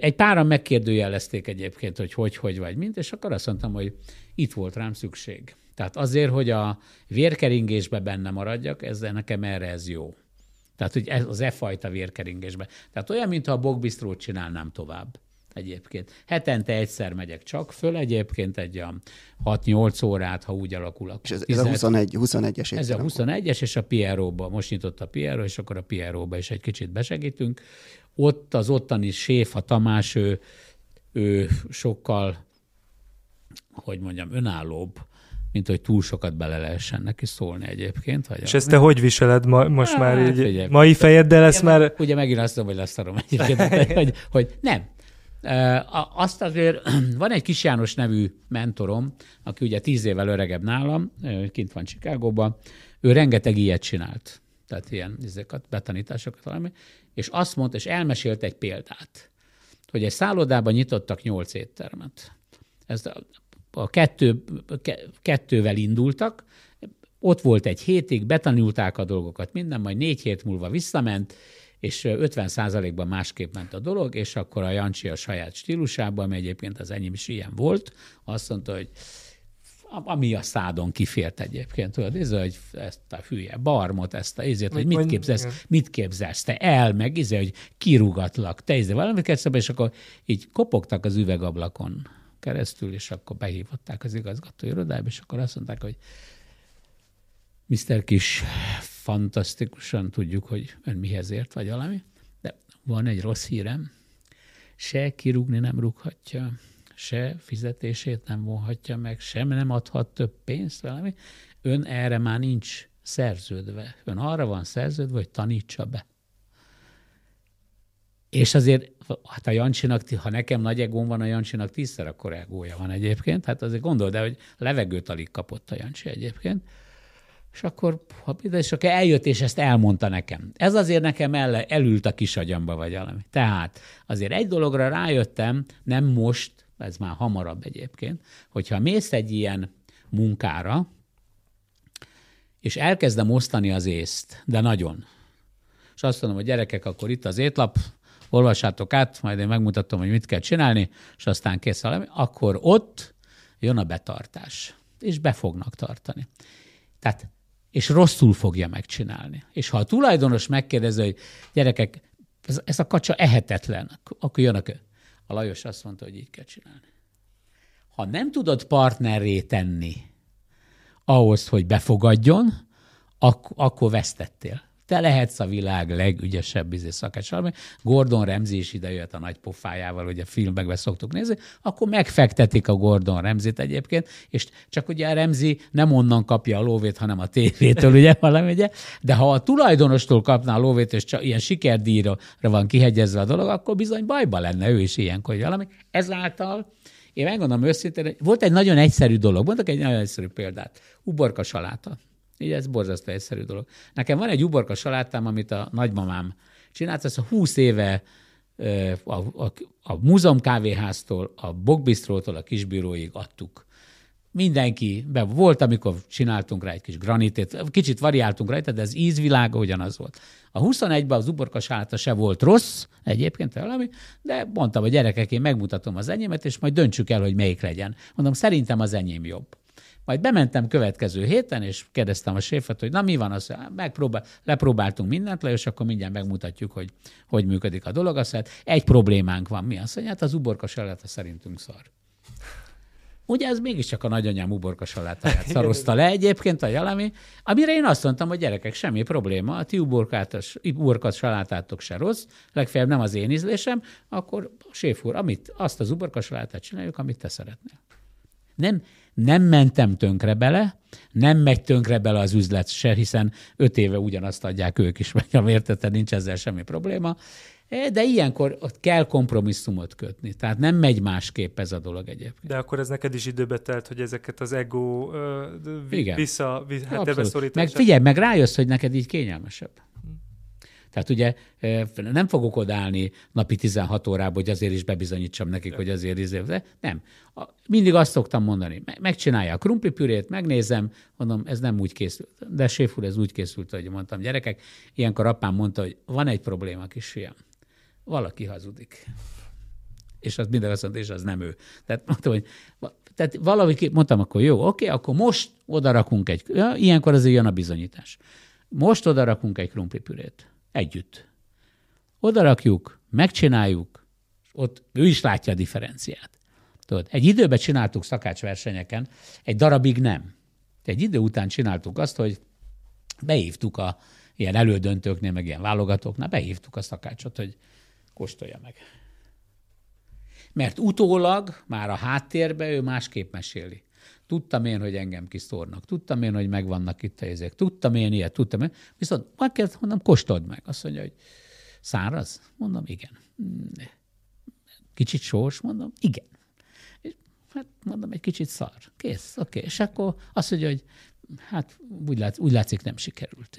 egy páran megkérdőjelezték egyébként, hogy hogy, hogy vagy mint, és akkor azt mondtam, hogy itt volt rám szükség. Tehát azért, hogy a vérkeringésbe benne maradjak, ez nekem erre ez jó. Tehát, hogy ez az e fajta vérkeringésbe. Tehát olyan, mintha a bogbisztrót csinálnám tovább egyébként. Hetente egyszer megyek csak föl egyébként egy olyan 6-8 órát, ha úgy alakul. Akkor és ez, ez a 21, 21-es Ez a 21-es, és a Pieróba. Most nyitott a Pieró, és akkor a Pieróba is egy kicsit besegítünk. Ott az ottani séf, a Tamás, ő, ő sokkal, hogy mondjam, önállóbb, mint hogy túl sokat bele lehessen neki szólni egyébként. Vagy És ezt te hogy viseled ma, most hát, már így figyelj, mai fejeddel ezt már... Ugye megint azt mondom, hogy leszarom egyébként, hogy, hogy nem, azt azért van egy Kis János nevű mentorom, aki ugye tíz évvel öregebb nálam, kint van Csikágóban, ő rengeteg ilyet csinált, tehát ilyen izékat, betanításokat valami, és azt mondta, és elmesélt egy példát, hogy egy szállodában nyitottak nyolc éttermet. Ez a kettő, kettővel indultak, ott volt egy hétig, betanulták a dolgokat, minden, majd négy hét múlva visszament, és 50 ban másképp ment a dolog, és akkor a Jancsi a saját stílusában, ami egyébként az enyém is ilyen volt, azt mondta, hogy ami a szádon kifért egyébként, tudod, ez, hogy ezt a hülye barmot, ezt a ezért, hogy mit képzelsz, mit képzelsz, te el, meg ez, hogy kirúgatlak, te ezért valamit kezdve, és akkor így kopogtak az üvegablakon keresztül, és akkor behívották az igazgató irodába, és akkor azt mondták, hogy Mr. Kis, fantasztikusan tudjuk, hogy ön mihez ért, vagy valami. De van egy rossz hírem, se kirúgni nem rúghatja, se fizetését nem vonhatja meg, sem nem adhat több pénzt valami. Ön erre már nincs szerződve. Ön arra van szerződve, hogy tanítsa be. És azért, hát a Jancsinak, ha nekem nagy egóm van, a Jancsinak tízszer akkor egója van egyébként. Hát azért gondol, de hogy levegőt alig kapott a Jancsi egyébként. És akkor, ha, és akkor eljött, és ezt elmondta nekem. Ez azért nekem el, elült a kis agyamba, vagy valami. Tehát azért egy dologra rájöttem, nem most, ez már hamarabb egyébként, hogyha mész egy ilyen munkára, és elkezdem osztani az észt, de nagyon. És azt mondom, hogy gyerekek, akkor itt az étlap, olvassátok át, majd én megmutatom, hogy mit kell csinálni, és aztán kész valami, akkor ott jön a betartás, és be fognak tartani. Tehát, és rosszul fogja megcsinálni. És ha a tulajdonos megkérdezi, hogy gyerekek, ez, ez a kacsa ehetetlen, akkor jön a kö. A Lajos azt mondta, hogy így kell csinálni. Ha nem tudod partnerré tenni ahhoz, hogy befogadjon, ak- akkor vesztettél. Te lehetsz a világ legügyesebb izé szakácsalmi. Gordon Ramsay is idejött a nagy pofájával, ugye filmekben szoktuk nézni, akkor megfektetik a Gordon Ramsay-t egyébként, és csak ugye a Ramsay nem onnan kapja a lóvét, hanem a tévétől, ugye valami, ugye? De ha a tulajdonostól kapná a lóvét, és csak ilyen sikerdíjra van kihegyezve a dolog, akkor bizony bajba lenne ő is ilyenkor, hogy valami. Ezáltal én megmondom őszintén, volt egy nagyon egyszerű dolog, mondok egy nagyon egyszerű példát. Uborka saláta. Így ez borzasztó egyszerű dolog. Nekem van egy uborka salátám, amit a nagymamám csinált, ezt a 20 éve a, a, a múzeum kávéháztól, a Bogbisztrótól a kisbíróig adtuk. Mindenki, be volt, amikor csináltunk rá egy kis granitét, kicsit variáltunk rajta, de az ízvilága ugyanaz volt. A 21-ben az uborka saláta se volt rossz, egyébként valami, de mondtam a gyerekek, én megmutatom az enyémet, és majd döntsük el, hogy melyik legyen. Mondom, szerintem az enyém jobb. Majd bementem következő héten, és kérdeztem a séfet, hogy na mi van, az megpróbál, lepróbáltunk mindent le, és akkor mindjárt megmutatjuk, hogy hogy működik a dolog. Azt mondja, egy problémánk van, mi az, hogy hát az uborka saláta szerintünk szar. Ugye ez mégiscsak a nagyanyám uborka salátáját szarozta le egyébként a jalami, amire én azt mondtam, hogy gyerekek, semmi probléma, a ti uborka salátátok se rossz, legfeljebb nem az én ízlésem, akkor séf úr, amit, azt az uborka salátát csináljuk, amit te szeretnél. Nem, nem mentem tönkre bele, nem megy tönkre bele az üzlet se, hiszen öt éve ugyanazt adják ők is, meg a értete, nincs ezzel semmi probléma. E, de ilyenkor ott kell kompromisszumot kötni. Tehát nem megy másképp ez a dolog egyébként. De akkor ez neked is időbe telt, hogy ezeket az ego uh, vissza, vissza hát Meg figyelj, meg rájössz, hogy neked így kényelmesebb. Tehát ugye nem fogok odállni napi 16 órába, hogy azért is bebizonyítsam nekik, de. hogy azért is. De nem. Mindig azt szoktam mondani, megcsinálja a krumplipürét, megnézem, mondom, ez nem úgy készült. De séf úr, ez úgy készült, hogy mondtam, gyerekek, ilyenkor apám mondta, hogy van egy probléma, kisfiam. Valaki hazudik. És az minden azt mondta, és az nem ő. Tehát mondtam, hogy tehát valaki, mondtam, akkor jó, oké, akkor most odarakunk egy, ilyenkor azért jön a bizonyítás. Most odarakunk egy krumplipürét Együtt. Oda rakjuk, megcsináljuk, ott ő is látja a differenciát. Tudod, egy időben csináltuk szakácsversenyeken, egy darabig nem. Egy idő után csináltuk azt, hogy behívtuk a ilyen elődöntőknél, meg ilyen válogatóknál, behívtuk a szakácsot, hogy kóstolja meg. Mert utólag, már a háttérbe ő másképp meséli. Tudtam én, hogy engem kiszórnak. Tudtam én, hogy megvannak itt a ezek. Tudtam én ilyet, tudtam én. Viszont meg kell, mondom, kóstold meg. Azt mondja, hogy száraz? Mondom, igen. Kicsit sors? Mondom, igen. Hát mondom, egy kicsit szar. Kész, oké. Okay. És akkor azt mondja, hogy hát úgy, lát, úgy látszik nem sikerült.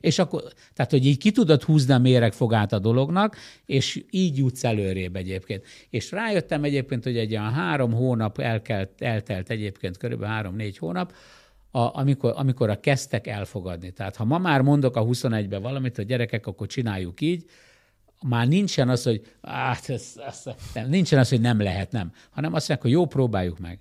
És akkor, tehát, hogy így ki tudod húzni a méregfogát a dolognak, és így jutsz előrébb egyébként. És rájöttem egyébként, hogy egy olyan három hónap elkelt, eltelt egyébként, körülbelül három-négy hónap, a, amikor, amikor a kezdtek elfogadni. Tehát ha ma már mondok a 21-ben valamit, a gyerekek, akkor csináljuk így, már nincsen az, hogy hát ez, ez, nem, nincsen az, hogy nem lehet, nem, hanem azt mondják, hogy jó, próbáljuk meg.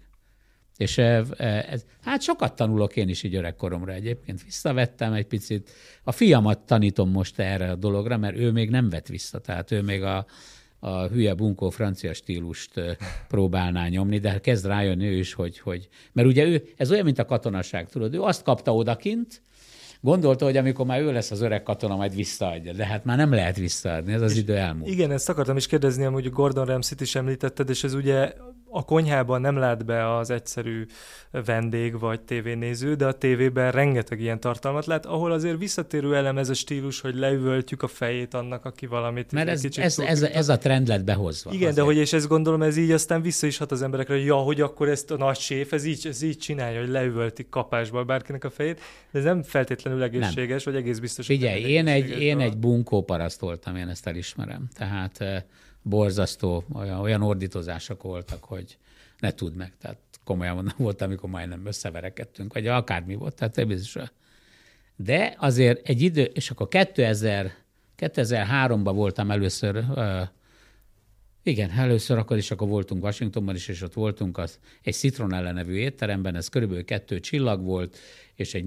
És ez, hát sokat tanulok én is így öregkoromra egyébként. Visszavettem egy picit. A fiamat tanítom most erre a dologra, mert ő még nem vett vissza. Tehát ő még a, a hülye bunkó francia stílust próbálná nyomni, de kezd rájönni ő is, hogy, hogy mert ugye ő, ez olyan, mint a katonaság, tudod, ő azt kapta odakint, gondolta, hogy amikor már ő lesz az öreg katona, majd visszaadja. De hát már nem lehet visszaadni, ez az és idő elmúlt. Igen, ezt akartam is kérdezni, amúgy Gordon Ramsay-t is említetted, és ez ugye a konyhában nem lát be az egyszerű vendég vagy tévénéző, de a tévében rengeteg ilyen tartalmat lát, ahol azért visszatérő elem ez a stílus, hogy leüvöltjük a fejét annak, aki valamit Mert ez, ez, ez, ez, a trend lett behozva. Igen, azért. de hogy és ezt gondolom, ez így aztán vissza is hat az emberekre, hogy ja, hogy akkor ezt a nagy séf, ez így, ez így csinálja, hogy leüvöltik kapásból bárkinek a fejét, de ez nem feltétlenül egészséges, nem. vagy egész biztos. Figyelj, én egy, én egy bunkó paraszt voltam, én ezt elismerem. Tehát borzasztó, olyan, olyan ordítozások voltak, hogy ne tudd meg. Tehát komolyan mondom, volt, amikor majdnem összeverekedtünk, vagy akármi volt, tehát biztos. De azért egy idő, és akkor 2000, 2003-ban voltam először, igen, először akkor is akkor voltunk Washingtonban is, és ott voltunk az, egy Citronelle nevű étteremben, ez körülbelül kettő csillag volt, és egy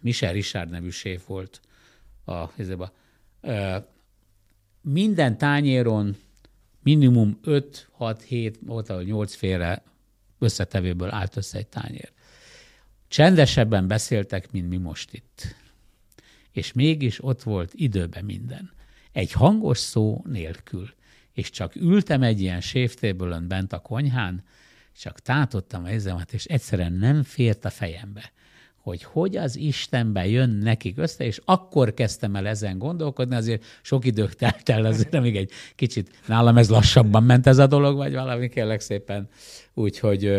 Michel Richard nevű séf volt a, a, uh, minden tányéron minimum 5, 6, 7, volt 8 félre összetevőből állt össze egy tányér. Csendesebben beszéltek, mint mi most itt. És mégis ott volt időben minden. Egy hangos szó nélkül. És csak ültem egy ilyen séftéből bent a konyhán, csak tátottam a ezemet, és egyszerűen nem fért a fejembe hogy hogy az Istenbe jön nekik össze, és akkor kezdtem el ezen gondolkodni, azért sok idő telt el, azért még egy kicsit nálam ez lassabban ment ez a dolog, vagy valami kérlek szépen, úgyhogy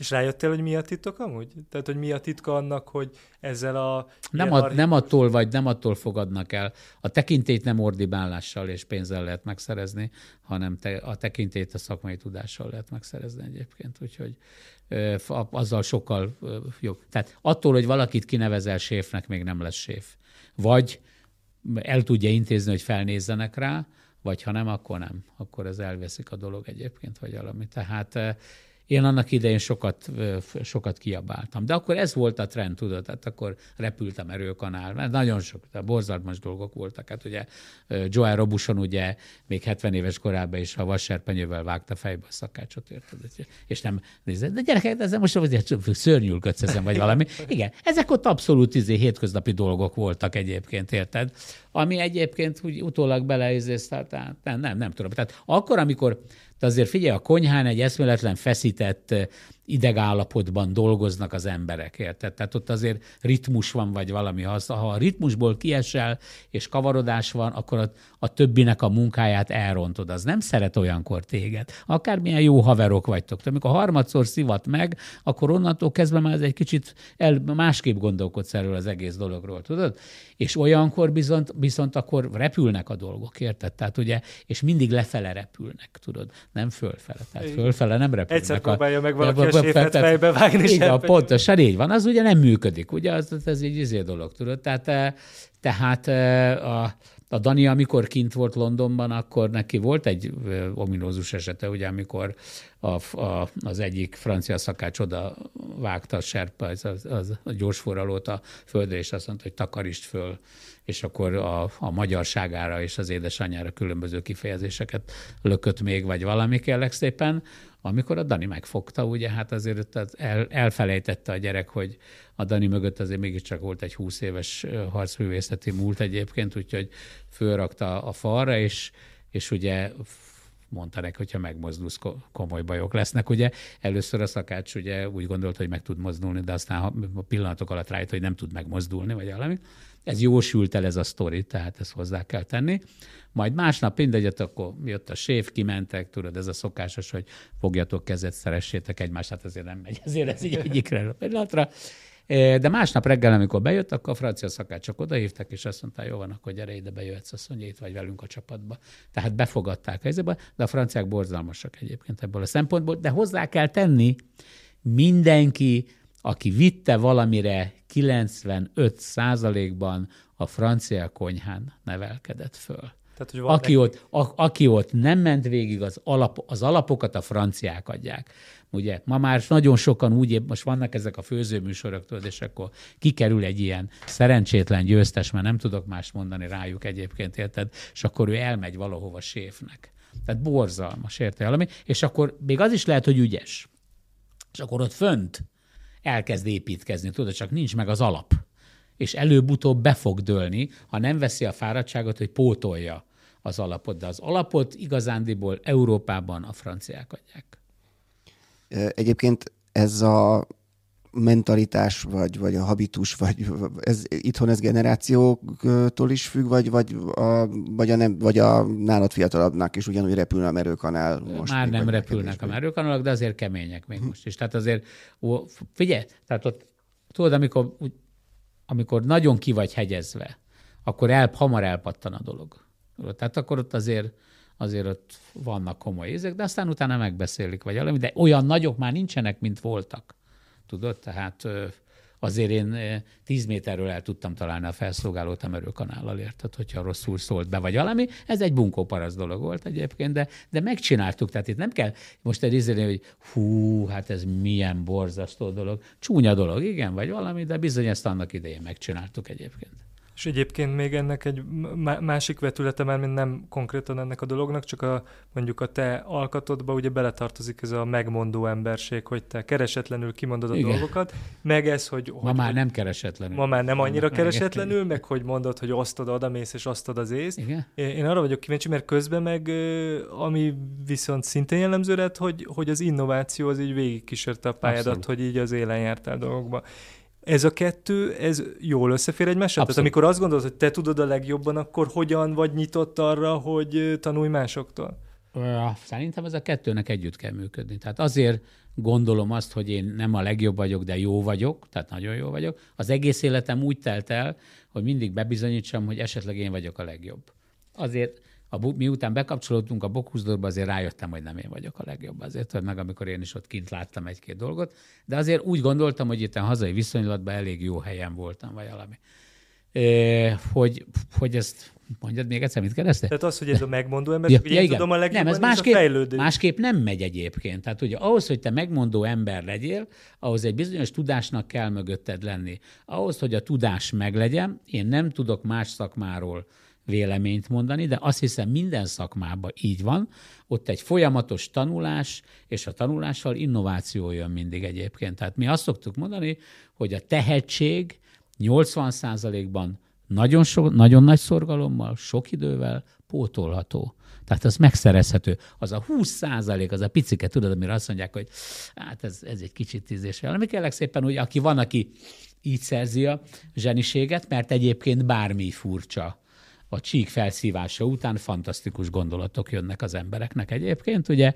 és rájöttél, hogy mi a titok amúgy? Tehát, hogy mi a titka annak, hogy ezzel a... Nem, a, nem attól vagy, nem attól fogadnak el. A tekintét nem ordibálással és pénzzel lehet megszerezni, hanem te, a tekintét a szakmai tudással lehet megszerezni egyébként. Úgyhogy azzal sokkal jobb. Tehát attól, hogy valakit kinevezel séfnek, még nem lesz séf. Vagy el tudja intézni, hogy felnézzenek rá, vagy ha nem, akkor nem. Akkor ez elveszik a dolog egyébként, vagy valami. Tehát én annak idején sokat, sokat kiabáltam. De akkor ez volt a trend, tudod, tehát akkor repültem erőkanál, mert nagyon sok, borzalmas dolgok voltak. Hát ugye Joel Robuson ugye még 70 éves korában is a vasserpenyővel vágta fejbe a szakácsot, érted? És nem nézed, de gyerekek, ez most szörnyűlködsz ezen, vagy valami. Igen, ezek ott abszolút izé, hétköznapi dolgok voltak egyébként, érted? Ami egyébként úgy utólag beleizész, tehát nem, nem, nem tudom. Tehát akkor, amikor de azért figyelj, a konyhán egy eszméletlen feszített idegállapotban dolgoznak az emberek, érted? Tehát ott azért ritmus van, vagy valami. Ha, ha a ritmusból kiesel, és kavarodás van, akkor a, a többinek a munkáját elrontod. Az nem szeret olyankor téged. Akármilyen jó haverok vagytok. De amikor harmadszor szivat meg, akkor onnantól kezdve már ez egy kicsit el, másképp gondolkodsz erről az egész dologról, tudod? És olyankor viszont, viszont akkor repülnek a dolgok, érted? Tehát ugye, és mindig lefele repülnek, tudod? Nem fölfele. Tehát fölfele nem repülnek. Egyszer próbálja meg valaki séfet fejbe vágni. Igen, pontosan így van. Az ugye nem működik, ugye? Az, ez egy izé dolog, tudod? Tehát, eh, tehát eh, a, a Dani, amikor kint volt Londonban, akkor neki volt egy eh, ominózus esete, ugye, amikor a, a, az egyik francia szakács oda vágta a serpa, az, az, az a gyorsforralót a földre, és azt mondta, hogy takarítsd föl, és akkor a, a magyarságára és az édesanyjára különböző kifejezéseket lökött még, vagy valami kérlek szépen, amikor a Dani megfogta, ugye hát azért el, elfelejtette a gyerek, hogy a Dani mögött azért mégiscsak volt egy 20 éves harcművészeti múlt egyébként, úgyhogy fölrakta a falra, és, és ugye mondta neki, hogyha megmozdulsz, komoly bajok lesznek. Ugye először a szakács ugye úgy gondolt, hogy meg tud mozdulni, de aztán a pillanatok alatt rájött, hogy nem tud megmozdulni, vagy valami. Ez jósült el ez a sztori, tehát ezt hozzá kell tenni. Majd másnap mindegyet, akkor jött a séf, kimentek, tudod, ez a szokásos, hogy fogjatok kezet, szeressétek egymást, hát azért nem megy, azért ez így egyikre a pillanatra. De másnap reggel, amikor bejött, akkor a francia szakácsok odahívtak, és azt mondták, jó van, akkor gyere ide, bejöhetsz, azt mondja, itt vagy velünk a csapatba. Tehát befogadták helyzetbe, de a franciák borzalmasak egyébként ebből a szempontból, de hozzá kell tenni, mindenki, aki vitte valamire 95 százalékban a francia konyhán nevelkedett föl. Tehát, hogy aki, ott, a, aki ott nem ment végig, az, alap, az alapokat a franciák adják. Ugye ma már nagyon sokan úgy, most vannak ezek a főzőműsorok, tudod, és akkor kikerül egy ilyen szerencsétlen győztes, mert nem tudok más mondani rájuk egyébként, érted? És akkor ő elmegy valahova séfnek. Tehát borzalmas, érted? És akkor még az is lehet, hogy ügyes. És akkor ott fönt elkezd építkezni, tudod, csak nincs meg az alap és előbb-utóbb be fog dőlni, ha nem veszi a fáradtságot, hogy pótolja az alapot. De az alapot igazándiból Európában a franciák adják. Egyébként ez a mentalitás, vagy, vagy a habitus, vagy ez, itthon ez generációktól is függ, vagy, vagy, a, vagy, a, nem, vagy a nálad fiatalabbnak is ugyanúgy repülne a merőkanál most? Már nem repülnek a merőkanálok, de azért kemények még most is. Tehát azért, ó, figyelj, tehát ott, tudod, amikor, amikor nagyon ki vagy hegyezve, akkor el, hamar elpattan a dolog. Tehát akkor ott azért, azért ott vannak komoly érzek, de aztán utána megbeszélik, vagy valami, de olyan nagyok már nincsenek, mint voltak. Tudod, tehát azért én 10 méterről el tudtam találni a felszolgálót a merőkanállal, érted, hogyha rosszul szólt be, vagy valami. Ez egy bunkóparasz dolog volt egyébként, de, de megcsináltuk, tehát itt nem kell most egy izélni, hogy hú, hát ez milyen borzasztó dolog. Csúnya dolog, igen, vagy valami, de bizony ezt annak idején megcsináltuk egyébként. És egyébként még ennek egy másik vetülete már, mint nem konkrétan ennek a dolognak, csak a, mondjuk a te alkatodba ugye beletartozik ez a megmondó emberség, hogy te keresetlenül kimondod a Igen. dolgokat, meg ez, hogy... Ma hogy, már nem keresetlenül. Ma már nem annyira keresetlenül, meg hogy mondod, hogy osztod, odamész és osztod az észt. Igen? Én arra vagyok kíváncsi, mert közben meg, ami viszont szintén jellemző lett, hogy, hogy az innováció az így végigkísérte a pályádat, Abszolút. hogy így az élen jártál dolgokba. Ez a kettő, ez jól összefér egymással? Tehát amikor azt gondolod, hogy te tudod a legjobban, akkor hogyan vagy nyitott arra, hogy tanulj másoktól? Szerintem ez a kettőnek együtt kell működni. Tehát azért gondolom azt, hogy én nem a legjobb vagyok, de jó vagyok, tehát nagyon jó vagyok. Az egész életem úgy telt el, hogy mindig bebizonyítsam, hogy esetleg én vagyok a legjobb. Azért a, miután bekapcsolódtunk a Bokuszdorba, azért rájöttem, hogy nem én vagyok a legjobb. Azért, hogy meg amikor én is ott kint láttam egy-két dolgot, de azért úgy gondoltam, hogy itt a hazai viszonylatban elég jó helyen voltam, vagy valami. É, hogy, hogy ezt mondjad még egyszer, mit kérdezte? Tehát az, hogy ez a megmondó ember, ja, ja, én igen. tudom a legjobban, nem, ez másképp, a másképp nem megy egyébként. Tehát ugye ahhoz, hogy te megmondó ember legyél, ahhoz egy bizonyos tudásnak kell mögötted lenni. Ahhoz, hogy a tudás meglegyen, én nem tudok más szakmáról véleményt mondani, de azt hiszem minden szakmában így van, ott egy folyamatos tanulás, és a tanulással innováció jön mindig egyébként. Tehát mi azt szoktuk mondani, hogy a tehetség 80%-ban nagyon, so, nagyon nagy szorgalommal, sok idővel pótolható. Tehát az megszerezhető. Az a 20 százalék, az a picike, tudod, amire azt mondják, hogy hát ez, ez egy kicsit tízésre. Nem kell szépen, hogy aki van, aki így szerzi a zseniséget, mert egyébként bármi furcsa a csík felszívása után fantasztikus gondolatok jönnek az embereknek egyébként. Ugye,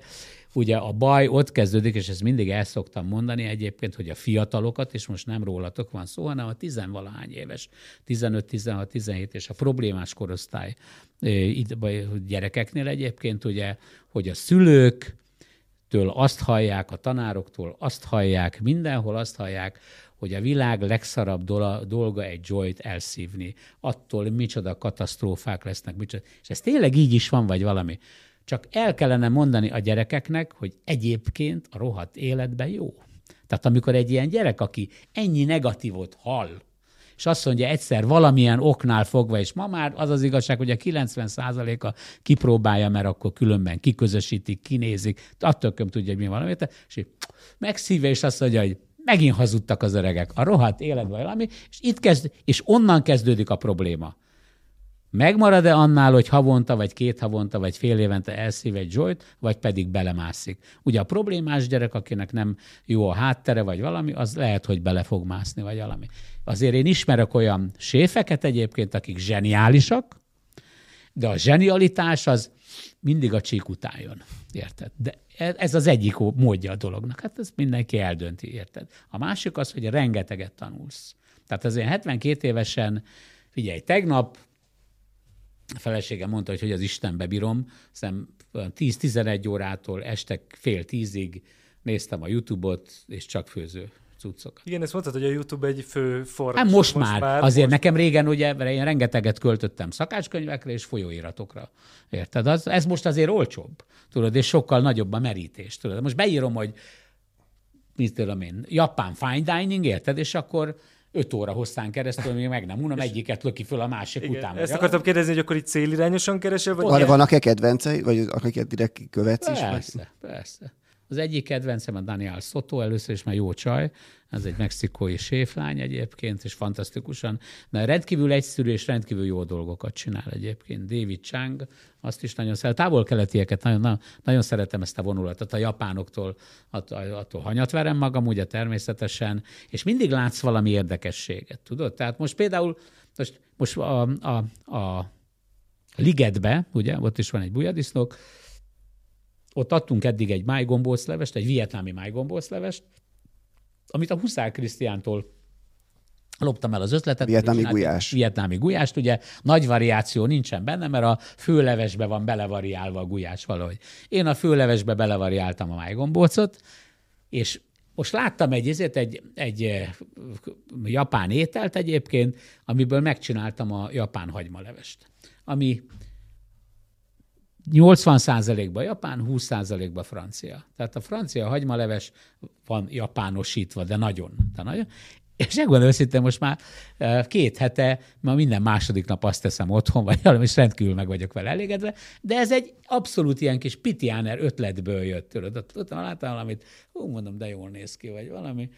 ugye a baj ott kezdődik, és ezt mindig el szoktam mondani egyébként, hogy a fiatalokat, és most nem rólatok van szó, hanem a tizenvalahány éves, 15, 16, 17 és a problémás korosztály gyerekeknél egyébként, ugye, hogy a szülők, től azt hallják, a tanároktól azt hallják, mindenhol azt hallják, hogy a világ legszarabb dolga egy joyt elszívni. Attól micsoda katasztrófák lesznek, micsoda. És ez tényleg így is van, vagy valami. Csak el kellene mondani a gyerekeknek, hogy egyébként a rohadt életben jó. Tehát amikor egy ilyen gyerek, aki ennyi negatívot hall, és azt mondja egyszer valamilyen oknál fogva, és ma már az az igazság, hogy a 90%-a kipróbálja, mert akkor különben kiközösítik, kinézik, attól tudja, hogy mi valami, és megszívja, és azt mondja, hogy megint hazudtak az öregek. A rohadt életben valami, és itt kezd, és onnan kezdődik a probléma. Megmarad-e annál, hogy havonta, vagy két havonta, vagy fél évente elszív egy joyt, vagy pedig belemászik? Ugye a problémás gyerek, akinek nem jó a háttere, vagy valami, az lehet, hogy bele fog mászni, vagy valami. Azért én ismerek olyan séfeket egyébként, akik zseniálisak, de a zsenialitás az mindig a csík után jön. Érted? De ez az egyik módja a dolognak. Hát ez mindenki eldönti, érted? A másik az, hogy rengeteget tanulsz. Tehát azért 72 évesen, figyelj, tegnap a feleségem mondta, hogy, hogy az Istenbe bírom, hiszem 10-11 órától este fél tízig néztem a YouTube-ot, és csak főző cuccokat. Igen, ezt mondtad, hogy a YouTube egy fő forrás. Hát most, most már. már. Azért most... nekem régen ugye én rengeteget költöttem szakácskönyvekre és folyóiratokra. Érted? Az, ez most azért olcsóbb. Tudod, és sokkal nagyobb a merítés. Tudod, most beírom, hogy mit tudom én, japán fine dining, érted? És akkor öt óra hosszán keresztül, még meg nem unom, egyiket löki föl a másik igen, után. Ezt akartam kérdezni, hogy akkor itt célirányosan keresel? Vagy van, vannak-e kedvencei, vagy akiket direkt követsz persze, is? Persze, persze. Az egyik kedvencem a Daniel Soto, először is már jó csaj, ez egy mexikói séflány egyébként, és fantasztikusan, de rendkívül egyszerű és rendkívül jó dolgokat csinál egyébként. David Chang, azt is nagyon szeretem. Távol-keletieket nagyon, nagyon szeretem ezt a vonulatot, a japánoktól attól, attól hanyat verem magam, ugye természetesen, és mindig látsz valami érdekességet, tudod? Tehát most például, most, most a, a, a Ligetbe, ugye, ott is van egy bujadisznok, ott adtunk eddig egy májgombóclevest, egy vietnámi májgombóclevest, amit a Huszár Krisztiántól loptam el az ötletet. Vietnámi gulyás. Vietnámi gulyást, ugye nagy variáció nincsen benne, mert a főlevesbe van belevariálva a gulyás valahogy. Én a főlevesbe belevariáltam a májgombócot, és most láttam egy, ezért egy, egy eh, japán ételt egyébként, amiből megcsináltam a japán hagymalevest, ami 80%-ba japán, 20%-ba francia. Tehát a francia hagymaleves van japánosítva, de nagyon. De nagyon. És megmondom őszintén, most már két hete, ma minden második nap azt teszem otthon, vagy valami, és rendkívül meg vagyok vele elégedve, de ez egy abszolút ilyen kis pitiáner ötletből jött, tudod. Ott, ott láttam valamit, hú, mondom, de jól néz ki, vagy valami,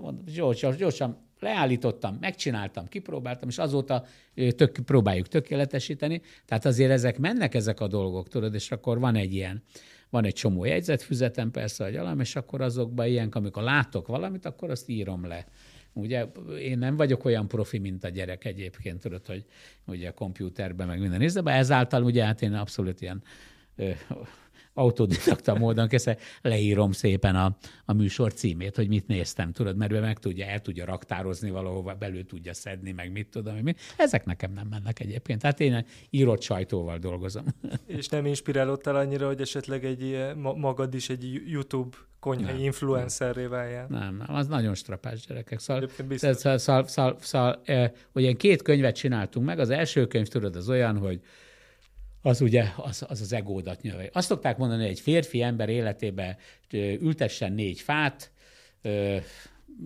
mondom, gyorsan, gyorsan leállítottam, megcsináltam, kipróbáltam, és azóta tök, próbáljuk tökéletesíteni. Tehát azért ezek mennek ezek a dolgok, tudod, és akkor van egy ilyen, van egy csomó jegyzetfüzetem persze, hogy alam, és akkor azokban ilyen, amikor látok valamit, akkor azt írom le. Ugye én nem vagyok olyan profi, mint a gyerek egyébként, tudod, hogy ugye a kompjúterben meg minden nézze, de ezáltal ugye hát én abszolút ilyen autodidakta módon kezdve leírom szépen a, a műsor címét, hogy mit néztem, tudod, mert ő meg tudja, el tudja raktározni valahova, belül tudja szedni, meg mit tudom, mi. Ezek nekem nem mennek egyébként. Tehát én írott sajtóval dolgozom. És nem inspirálódtál annyira, hogy esetleg egy magad is egy YouTube konyhai nem, influencerré váljál? Nem, nem, az nagyon strapás gyerekek. Szóval, szal, szal, szal, szal, e, ugye két könyvet csináltunk meg. Az első könyv, tudod, az olyan, hogy az ugye az az, az egódat növeli. Azt szokták mondani, hogy egy férfi ember életébe ültessen négy fát,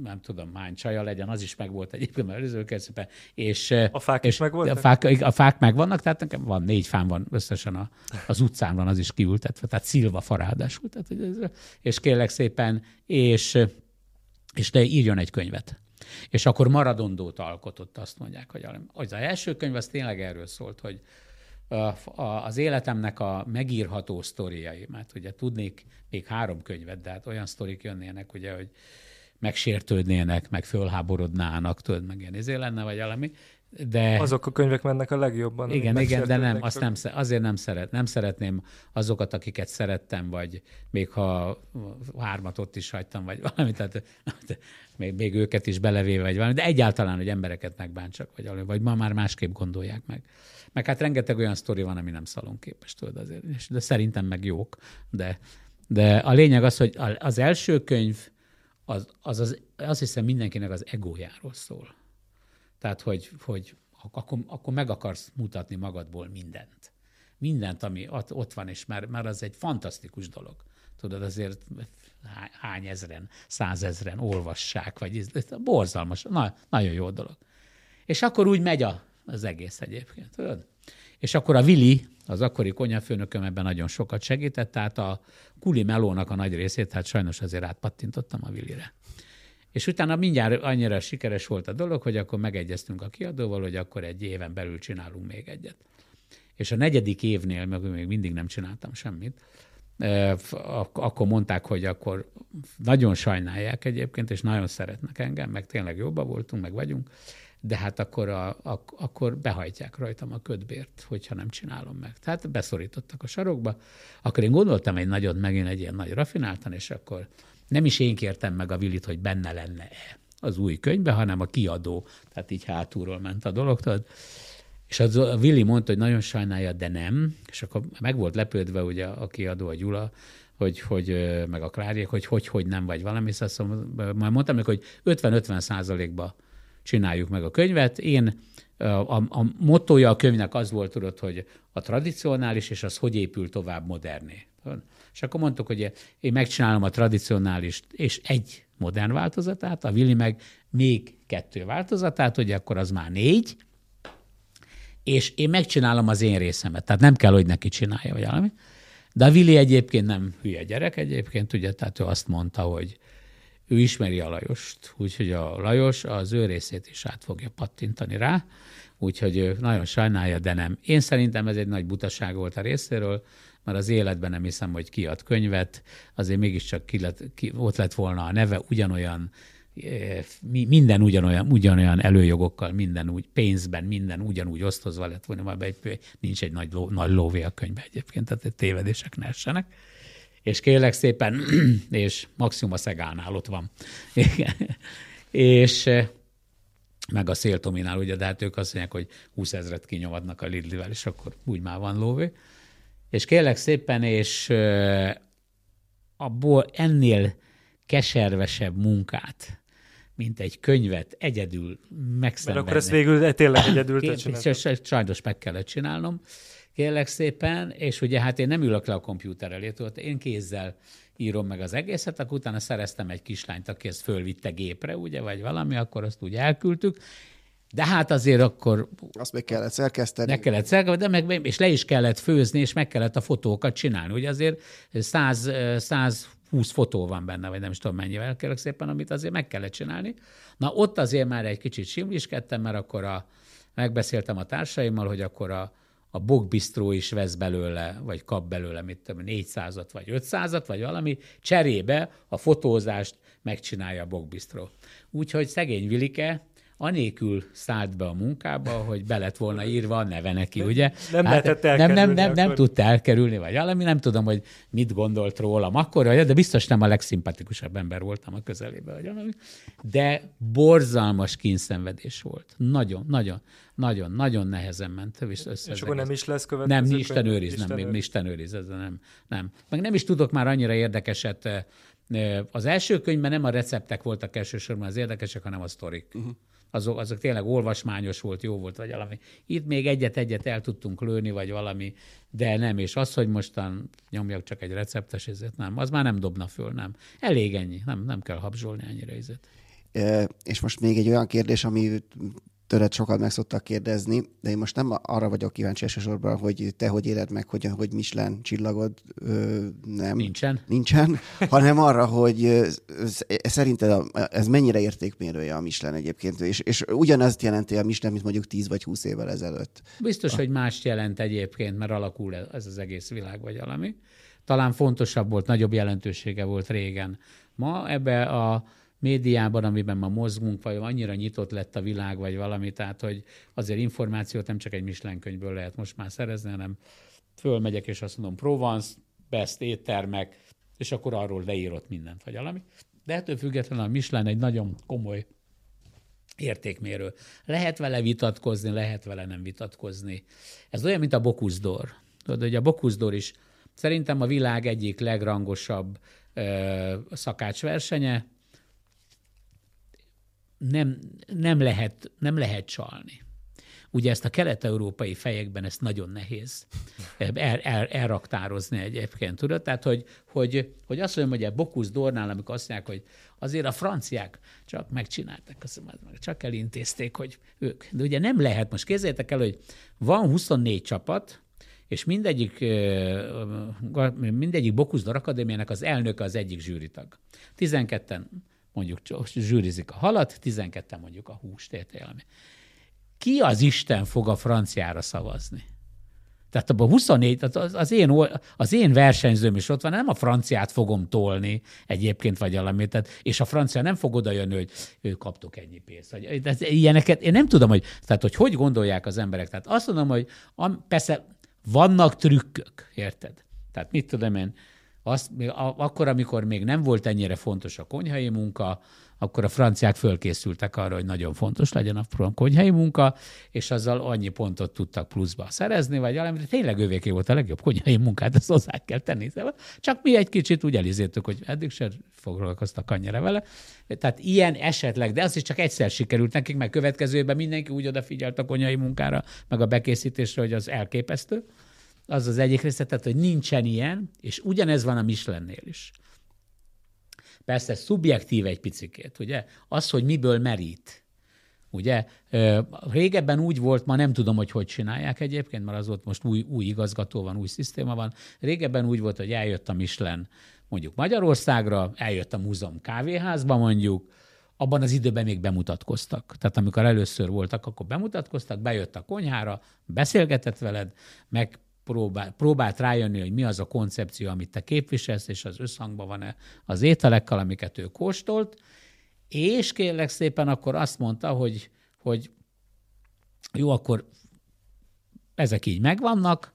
nem tudom, hány csaja legyen, az is megvolt egyébként előző kezdetben. És, a fák és is megvoltak? A fák, a fák megvannak, tehát nekem van négy fám van összesen a, az utcán van, az is kiültetve, tehát szilva farádásul. Tehát, és kérlek szépen, és, és te írjon egy könyvet. És akkor Maradondót alkotott, azt mondják, hogy az első könyv az tényleg erről szólt, hogy, az életemnek a megírható sztoriai, mert ugye tudnék még három könyvet, de hát olyan sztorik jönnének, ugye, hogy megsértődnének, meg fölháborodnának, tudod, meg ilyen izé lenne, vagy valami. De... Azok a könyvek mennek a legjobban. Igen, igen, de nem, azt nem, azért nem, szeret, nem szeretném azokat, akiket szerettem, vagy még ha hármat ott is hagytam, vagy valami, tehát még, még őket is belevéve, vagy valami, de egyáltalán, hogy embereket megbántsak, vagy vagy ma már másképp gondolják meg. Meg hát rengeteg olyan sztori van, ami nem szalonképes, tudod azért, de szerintem meg jók, de, de a lényeg az, hogy az első könyv, az, az, az azt hiszem mindenkinek az egójáról szól. Tehát, hogy, hogy akkor, akkor meg akarsz mutatni magadból mindent. Mindent, ami ott, van, és már, már az egy fantasztikus dolog. Tudod, azért hány ezren, százezren olvassák, vagy ez, ez borzalmas, na, nagyon jó dolog. És akkor úgy megy a, az egész egyébként, tudod? És akkor a Vili, az akkori konyafőnököm ebben nagyon sokat segített, tehát a kuli melónak a nagy részét, hát sajnos azért átpattintottam a Vilire. És utána mindjárt annyira sikeres volt a dolog, hogy akkor megegyeztünk a kiadóval, hogy akkor egy éven belül csinálunk még egyet. És a negyedik évnél, meg még mindig nem csináltam semmit, akkor mondták, hogy akkor nagyon sajnálják egyébként, és nagyon szeretnek engem, meg tényleg jobban voltunk, meg vagyunk, de hát akkor, a, a, akkor behajtják rajtam a ködbért, hogyha nem csinálom meg. Tehát beszorítottak a sarokba. Akkor én gondoltam egy nagyot, megint egy ilyen nagy rafináltan, és akkor nem is én kértem meg a Vilit, hogy benne lenne-e az új könyvbe, hanem a kiadó. Tehát így hátulról ment a dolog. Tudod. És az, a Willi mondta, hogy nagyon sajnálja, de nem. És akkor meg volt lepődve ugye a kiadó, a Gyula, hogy, hogy meg a Kláriek, hogy hogy, hogy nem vagy valami. Szóval majd mondtam meg, hogy 50-50 százalékba csináljuk meg a könyvet. Én a, a motója a könyvnek az volt, tudod, hogy a tradicionális, és az hogy épül tovább moderné. És akkor mondtuk, hogy én megcsinálom a tradicionális és egy modern változatát, a Willi meg még kettő változatát, hogy akkor az már négy, és én megcsinálom az én részemet. Tehát nem kell, hogy neki csinálja, vagy valami. De a Vili egyébként nem hülye gyerek egyébként, ugye, tehát ő azt mondta, hogy ő ismeri a Lajost, úgyhogy a Lajos az ő részét is át fogja pattintani rá, úgyhogy ő nagyon sajnálja, de nem. Én szerintem ez egy nagy butaság volt a részéről, mert az életben nem hiszem, hogy kiad könyvet, azért mégiscsak ki lett, ki, ott lett volna a neve, ugyanolyan eh, minden ugyanolyan, ugyanolyan előjogokkal, minden úgy pénzben, minden ugyanúgy osztozva lett volna, majd nincs egy nagy, nagy lóvé a könyvben egyébként, tehát tévedések ne essenek. És kérlek szépen, és maximum a Szegánál ott van. és eh, meg a Széltominál, ugye, de hát ők azt mondják, hogy 20 ezret kinyomadnak a Lidlivel, és akkor úgy már van lóvé. És kérlek szépen, és abból ennél keservesebb munkát, mint egy könyvet egyedül megszenvedni. Mert akkor ezt végül tényleg egyedül te Sajnos meg kellett csinálnom, kérlek szépen, és ugye hát én nem ülök le a komputer elé, tudod, én kézzel írom meg az egészet, akkor utána szereztem egy kislányt, aki ezt fölvitte gépre, ugye, vagy valami, akkor azt úgy elküldtük, de hát azért akkor... Azt meg kellett szerkeszteni. Meg kellett szerkeszteni, de meg, és le is kellett főzni, és meg kellett a fotókat csinálni. Ugye azért 100, 120 fotó van benne, vagy nem is tudom mennyivel kérlek szépen, amit azért meg kellett csinálni. Na ott azért már egy kicsit simliskedtem, mert akkor a, megbeszéltem a társaimmal, hogy akkor a, a bogbisztró is vesz belőle, vagy kap belőle, mit tudom, 400-at, vagy 500-at, vagy valami, cserébe a fotózást megcsinálja a bogbisztró. Úgyhogy szegény Vilike anélkül szállt be a munkába, hogy be lett volna írva a neve neki, ugye? Nem hát, lehetett nem, nem, nem, nem tudta elkerülni, vagy valami, nem tudom, hogy mit gondolt rólam akkor, de biztos nem a legszimpatikusabb ember voltam a közelében, vagy valami. De borzalmas kínszenvedés volt. Nagyon, nagyon, nagyon, nagyon nehezen ment össze. És akkor nem is lesz következő Nem, Isten őriz, nem, Isten Isten őriz, ez nem, nem. Meg nem is tudok már annyira érdekeset. Az első könyvben nem a receptek voltak elsősorban az érdekesek, hanem a sztorik. Uh-huh azok, azok tényleg olvasmányos volt, jó volt, vagy valami. Itt még egyet-egyet el tudtunk lőni, vagy valami, de nem, és az, hogy mostan nyomjak csak egy receptes ezért nem, az már nem dobna föl, nem. Elég ennyi, nem, nem kell habzsolni ennyire ezért. És most még egy olyan kérdés, ami tőled sokat meg szoktak kérdezni, de én most nem arra vagyok kíváncsi elsősorban, hogy te hogy éled meg, hogy, hogy Michelin csillagod ö, nem. Nincsen. Nincsen, hanem arra, hogy szerinted ez mennyire értékmérője a Michelin egyébként, és, és ugyanezt jelenti a Michelin, mint mondjuk 10 vagy 20 évvel ezelőtt. Biztos, a... hogy más jelent egyébként, mert alakul ez az egész világ, vagy valami. Talán fontosabb volt, nagyobb jelentősége volt régen. Ma ebbe a médiában, amiben ma mozgunk, vagy annyira nyitott lett a világ, vagy valami, tehát hogy azért információt nem csak egy Michelin könyvből lehet most már szerezni, hanem fölmegyek, és azt mondom, Provence, best éttermek, és akkor arról leírott mindent, vagy valami. De ettől függetlenül a Michelin egy nagyon komoly értékmérő. Lehet vele vitatkozni, lehet vele nem vitatkozni. Ez olyan, mint a Bokuszdor. Tudod, hogy a Bokuszdor is szerintem a világ egyik legrangosabb ö, szakácsversenye, nem, nem, lehet, nem lehet csalni. Ugye ezt a kelet-európai fejekben ezt nagyon nehéz el, el, elraktározni egyébként, tudod? Tehát, hogy, hogy, hogy azt mondom, hogy a Bokusz Dornál, amikor azt mondják, hogy azért a franciák csak megcsináltak, azt mondom, csak elintézték, hogy ők. De ugye nem lehet, most képzeljétek el, hogy van 24 csapat, és mindegyik, mindegyik Bokuszdor Akadémiának az elnöke az egyik zsűritag. 12-en mondjuk zsűrizik a halat, 12 mondjuk a húst értelmi. Ki az Isten fog a franciára szavazni? Tehát abban 24, az, az, én, az én versenyzőm is ott van, nem a franciát fogom tolni egyébként, vagy valamit, tehát, és a francia nem fog oda jönni, hogy ő kaptok ennyi pénzt. Vagy, de ilyeneket én nem tudom, hogy, tehát, hogy hogy gondolják az emberek. Tehát azt mondom, hogy am, persze vannak trükkök, érted? Tehát mit tudom én, azt, akkor, amikor még nem volt ennyire fontos a konyhai munka, akkor a franciák fölkészültek arra, hogy nagyon fontos legyen a konyhai munka, és azzal annyi pontot tudtak pluszba szerezni, vagy valami, tényleg ővéké volt a legjobb konyhai munkát, ezt hozzá kell tenni. Csak mi egy kicsit úgy elizéltük, hogy eddig sem foglalkoztak annyira vele. Tehát ilyen esetleg, de az is csak egyszer sikerült nekik, meg következőben mindenki úgy odafigyelt a konyhai munkára, meg a bekészítésre, hogy az elképesztő az az egyik része, tehát, hogy nincsen ilyen, és ugyanez van a Michelinnél is. Persze szubjektív egy picikét, ugye? Az, hogy miből merít. Ugye? Régebben úgy volt, ma nem tudom, hogy hogy csinálják egyébként, mert az volt most új, új igazgató van, új szisztéma van. Régebben úgy volt, hogy eljött a Michelin mondjuk Magyarországra, eljött a múzeum kávéházba mondjuk, abban az időben még bemutatkoztak. Tehát amikor először voltak, akkor bemutatkoztak, bejött a konyhára, beszélgetett veled, meg próbál, próbált rájönni, hogy mi az a koncepció, amit te képviselsz, és az összhangban van-e az ételekkel, amiket ő kóstolt, és kérlek szépen akkor azt mondta, hogy, hogy jó, akkor ezek így megvannak,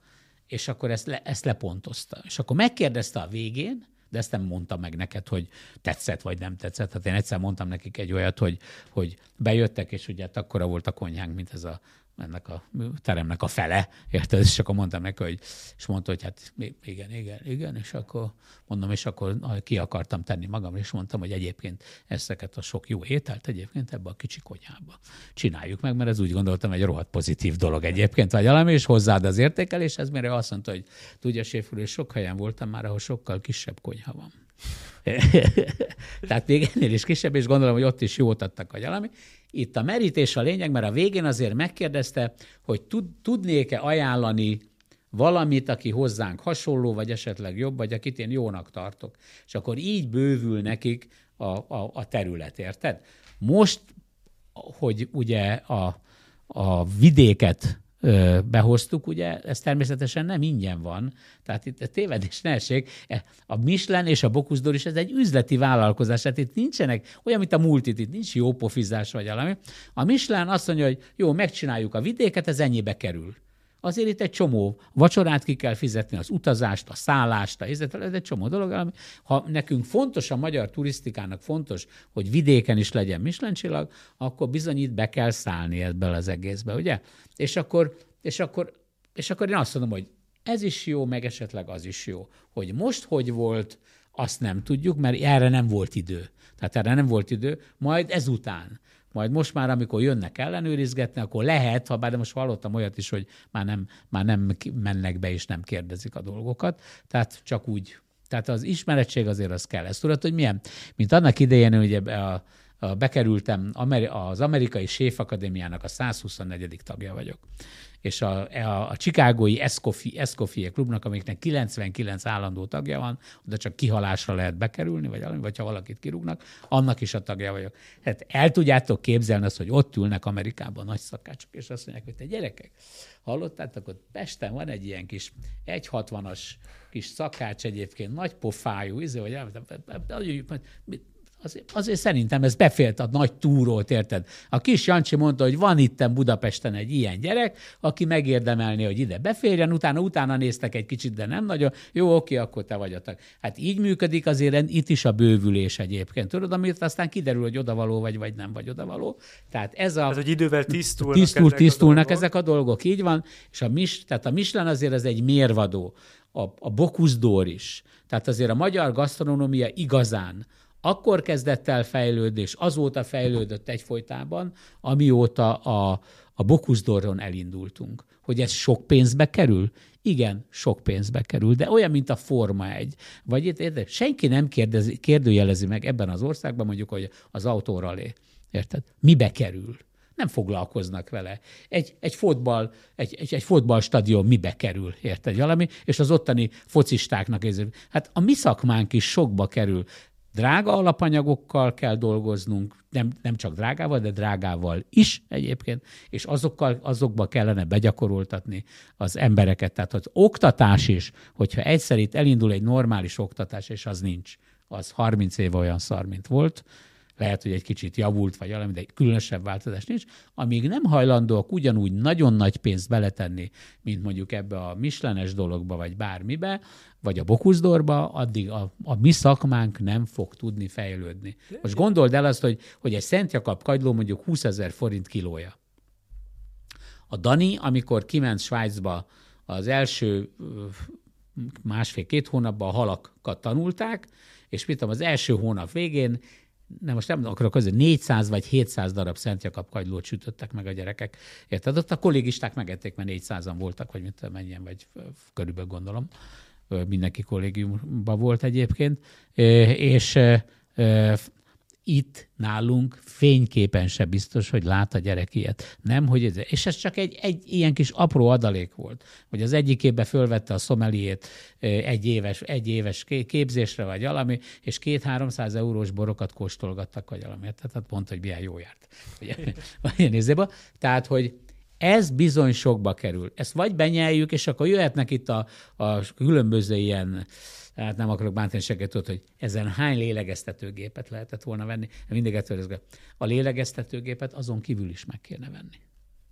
és akkor ezt, le, ezt lepontozta. És akkor megkérdezte a végén, de ezt nem mondta meg neked, hogy tetszett vagy nem tetszett. Hát én egyszer mondtam nekik egy olyat, hogy, hogy bejöttek, és ugye hát akkora volt a konyhánk, mint ez a ennek a teremnek a fele, érted? És akkor mondtam neki, hogy, és mondta, hogy hát igen, igen, igen, és akkor mondom, és akkor ki akartam tenni magam, és mondtam, hogy egyébként ezeket a sok jó ételt egyébként ebbe a kicsi konyhába csináljuk meg, mert ez úgy gondoltam egy rohadt pozitív dolog egyébként, vagy valami, és hozzáad az értékeléshez, mire azt mondta, hogy tudja, Séfúr, sok helyen voltam már, ahol sokkal kisebb konyha van. Tehát még ennél is kisebb, és gondolom, hogy ott is jót adtak, vagy valami. Itt a merítés a lényeg, mert a végén azért megkérdezte, hogy tud, tudnék-e ajánlani valamit, aki hozzánk hasonló, vagy esetleg jobb, vagy akit én jónak tartok. És akkor így bővül nekik a, a, a terület, érted? Most, hogy ugye a, a vidéket behoztuk, ugye ez természetesen nem ingyen van, tehát itt a tévedés ne essék. E, a Michelin és a Bocuse is ez egy üzleti vállalkozás, tehát itt nincsenek, olyan, mint a multit, itt nincs jó pofizás vagy valami. A Michelin azt mondja, hogy jó, megcsináljuk a vidéket, ez ennyibe kerül azért itt egy csomó vacsorát ki kell fizetni, az utazást, a szállást, a ez egy csomó dolog. Ami, ha nekünk fontos, a magyar turisztikának fontos, hogy vidéken is legyen Michelin csillag, akkor bizony itt be kell szállni ebből az egészbe, ugye? És akkor, és akkor, és akkor én azt mondom, hogy ez is jó, meg esetleg az is jó. Hogy most hogy volt, azt nem tudjuk, mert erre nem volt idő. Tehát erre nem volt idő, majd ezután. Majd most már, amikor jönnek ellenőrizgetni, akkor lehet, ha bár de most hallottam olyat is, hogy már nem, már nem mennek be és nem kérdezik a dolgokat. Tehát csak úgy. Tehát az ismeretség azért az kell. Ezt tudod, hogy milyen? Mint annak idején, ugye a, a, bekerültem az amerikai séfakadémiának a 124. tagja vagyok és a, a, a Chicagói Escoffier klubnak, amiknek 99 állandó tagja van, oda csak kihalásra lehet bekerülni, vagy, vagy ha valakit kirúgnak, annak is a tagja vagyok. Hát el tudjátok képzelni azt, hogy ott ülnek Amerikában nagy szakácsok, és azt mondják, hogy te gyerekek, hallottátok, ott Pesten van egy ilyen kis 1,60-as kis szakács egyébként, nagy pofájú, izé, vagy Azért, azért szerintem ez befélt a nagy túrót, érted? A kis Jancsi mondta, hogy van itten Budapesten egy ilyen gyerek, aki megérdemelni, hogy ide beférjen, utána utána néztek egy kicsit, de nem nagyon. Jó, oké, akkor te vagy a tag. Hát így működik azért itt is a bővülés egyébként. Tudod, amit aztán kiderül, hogy odavaló vagy, vagy nem vagy odavaló. Tehát ez a... Ez, hogy idővel tisztulnak, tisztul, ezek, tisztulnak a ezek a dolgok, így van. És a mis, tehát a Michelin azért ez egy mérvadó. A, a Bocuse is. Tehát azért a magyar gasztronómia igazán akkor kezdett el fejlődni, és azóta fejlődött egyfolytában, amióta a, a Bokuszdorron elindultunk. Hogy ez sok pénzbe kerül? Igen, sok pénzbe kerül, de olyan, mint a Forma egy. Vagy itt, senki nem kérdezi, kérdőjelezi meg ebben az országban, mondjuk, hogy az autóralé. Érted? Mibe kerül? nem foglalkoznak vele. Egy, egy, fotball, egy, egy, egy fotballstadion mibe kerül, érted valami? És az ottani focistáknak ez, hát a mi szakmánk is sokba kerül drága alapanyagokkal kell dolgoznunk, nem, nem csak drágával, de drágával is egyébként, és azokkal, azokba kellene begyakoroltatni az embereket. Tehát az oktatás is, hogyha egyszer itt elindul egy normális oktatás, és az nincs, az 30 év olyan szar, mint volt, lehet, hogy egy kicsit javult, vagy valami, de egy különösebb változás nincs, amíg nem hajlandóak ugyanúgy nagyon nagy pénzt beletenni, mint mondjuk ebbe a mislenes dologba, vagy bármibe, vagy a bokuszdorba, addig a, a mi szakmánk nem fog tudni fejlődni. Most gondold el azt, hogy, hogy egy Szent Jakab kagyló mondjuk 20 ezer forint kilója. A Dani, amikor kiment Svájcba az első másfél-két hónapban a halakat tanulták, és mit tudom, az első hónap végén nem most nem akarok közül, 400 vagy 700 darab Szent Jakab kagylót sütöttek meg a gyerekek. Érted? Ott a kollégisták megették, mert 400-an voltak, vagy mit mennyien, vagy körülbelül gondolom. Mindenki kollégiumban volt egyébként. És itt nálunk fényképen se biztos, hogy lát a gyerek ilyet. Nem, hogy ez, és ez csak egy, egy ilyen kis apró adalék volt, hogy az egyik évben fölvette a szomeliét egy éves, egy éves képzésre, vagy valami, és két-háromszáz eurós borokat kóstolgattak, vagy valami. Tehát pont, hogy milyen jó járt. Ilyen Tehát, hogy ez bizony sokba kerül. Ezt vagy benyeljük, és akkor jöhetnek itt a, a különböző ilyen hát nem akarok bántani senkit, hogy ezen hány lélegeztetőgépet lehetett volna venni. Mindig ettől A lélegeztetőgépet azon kívül is meg kéne venni.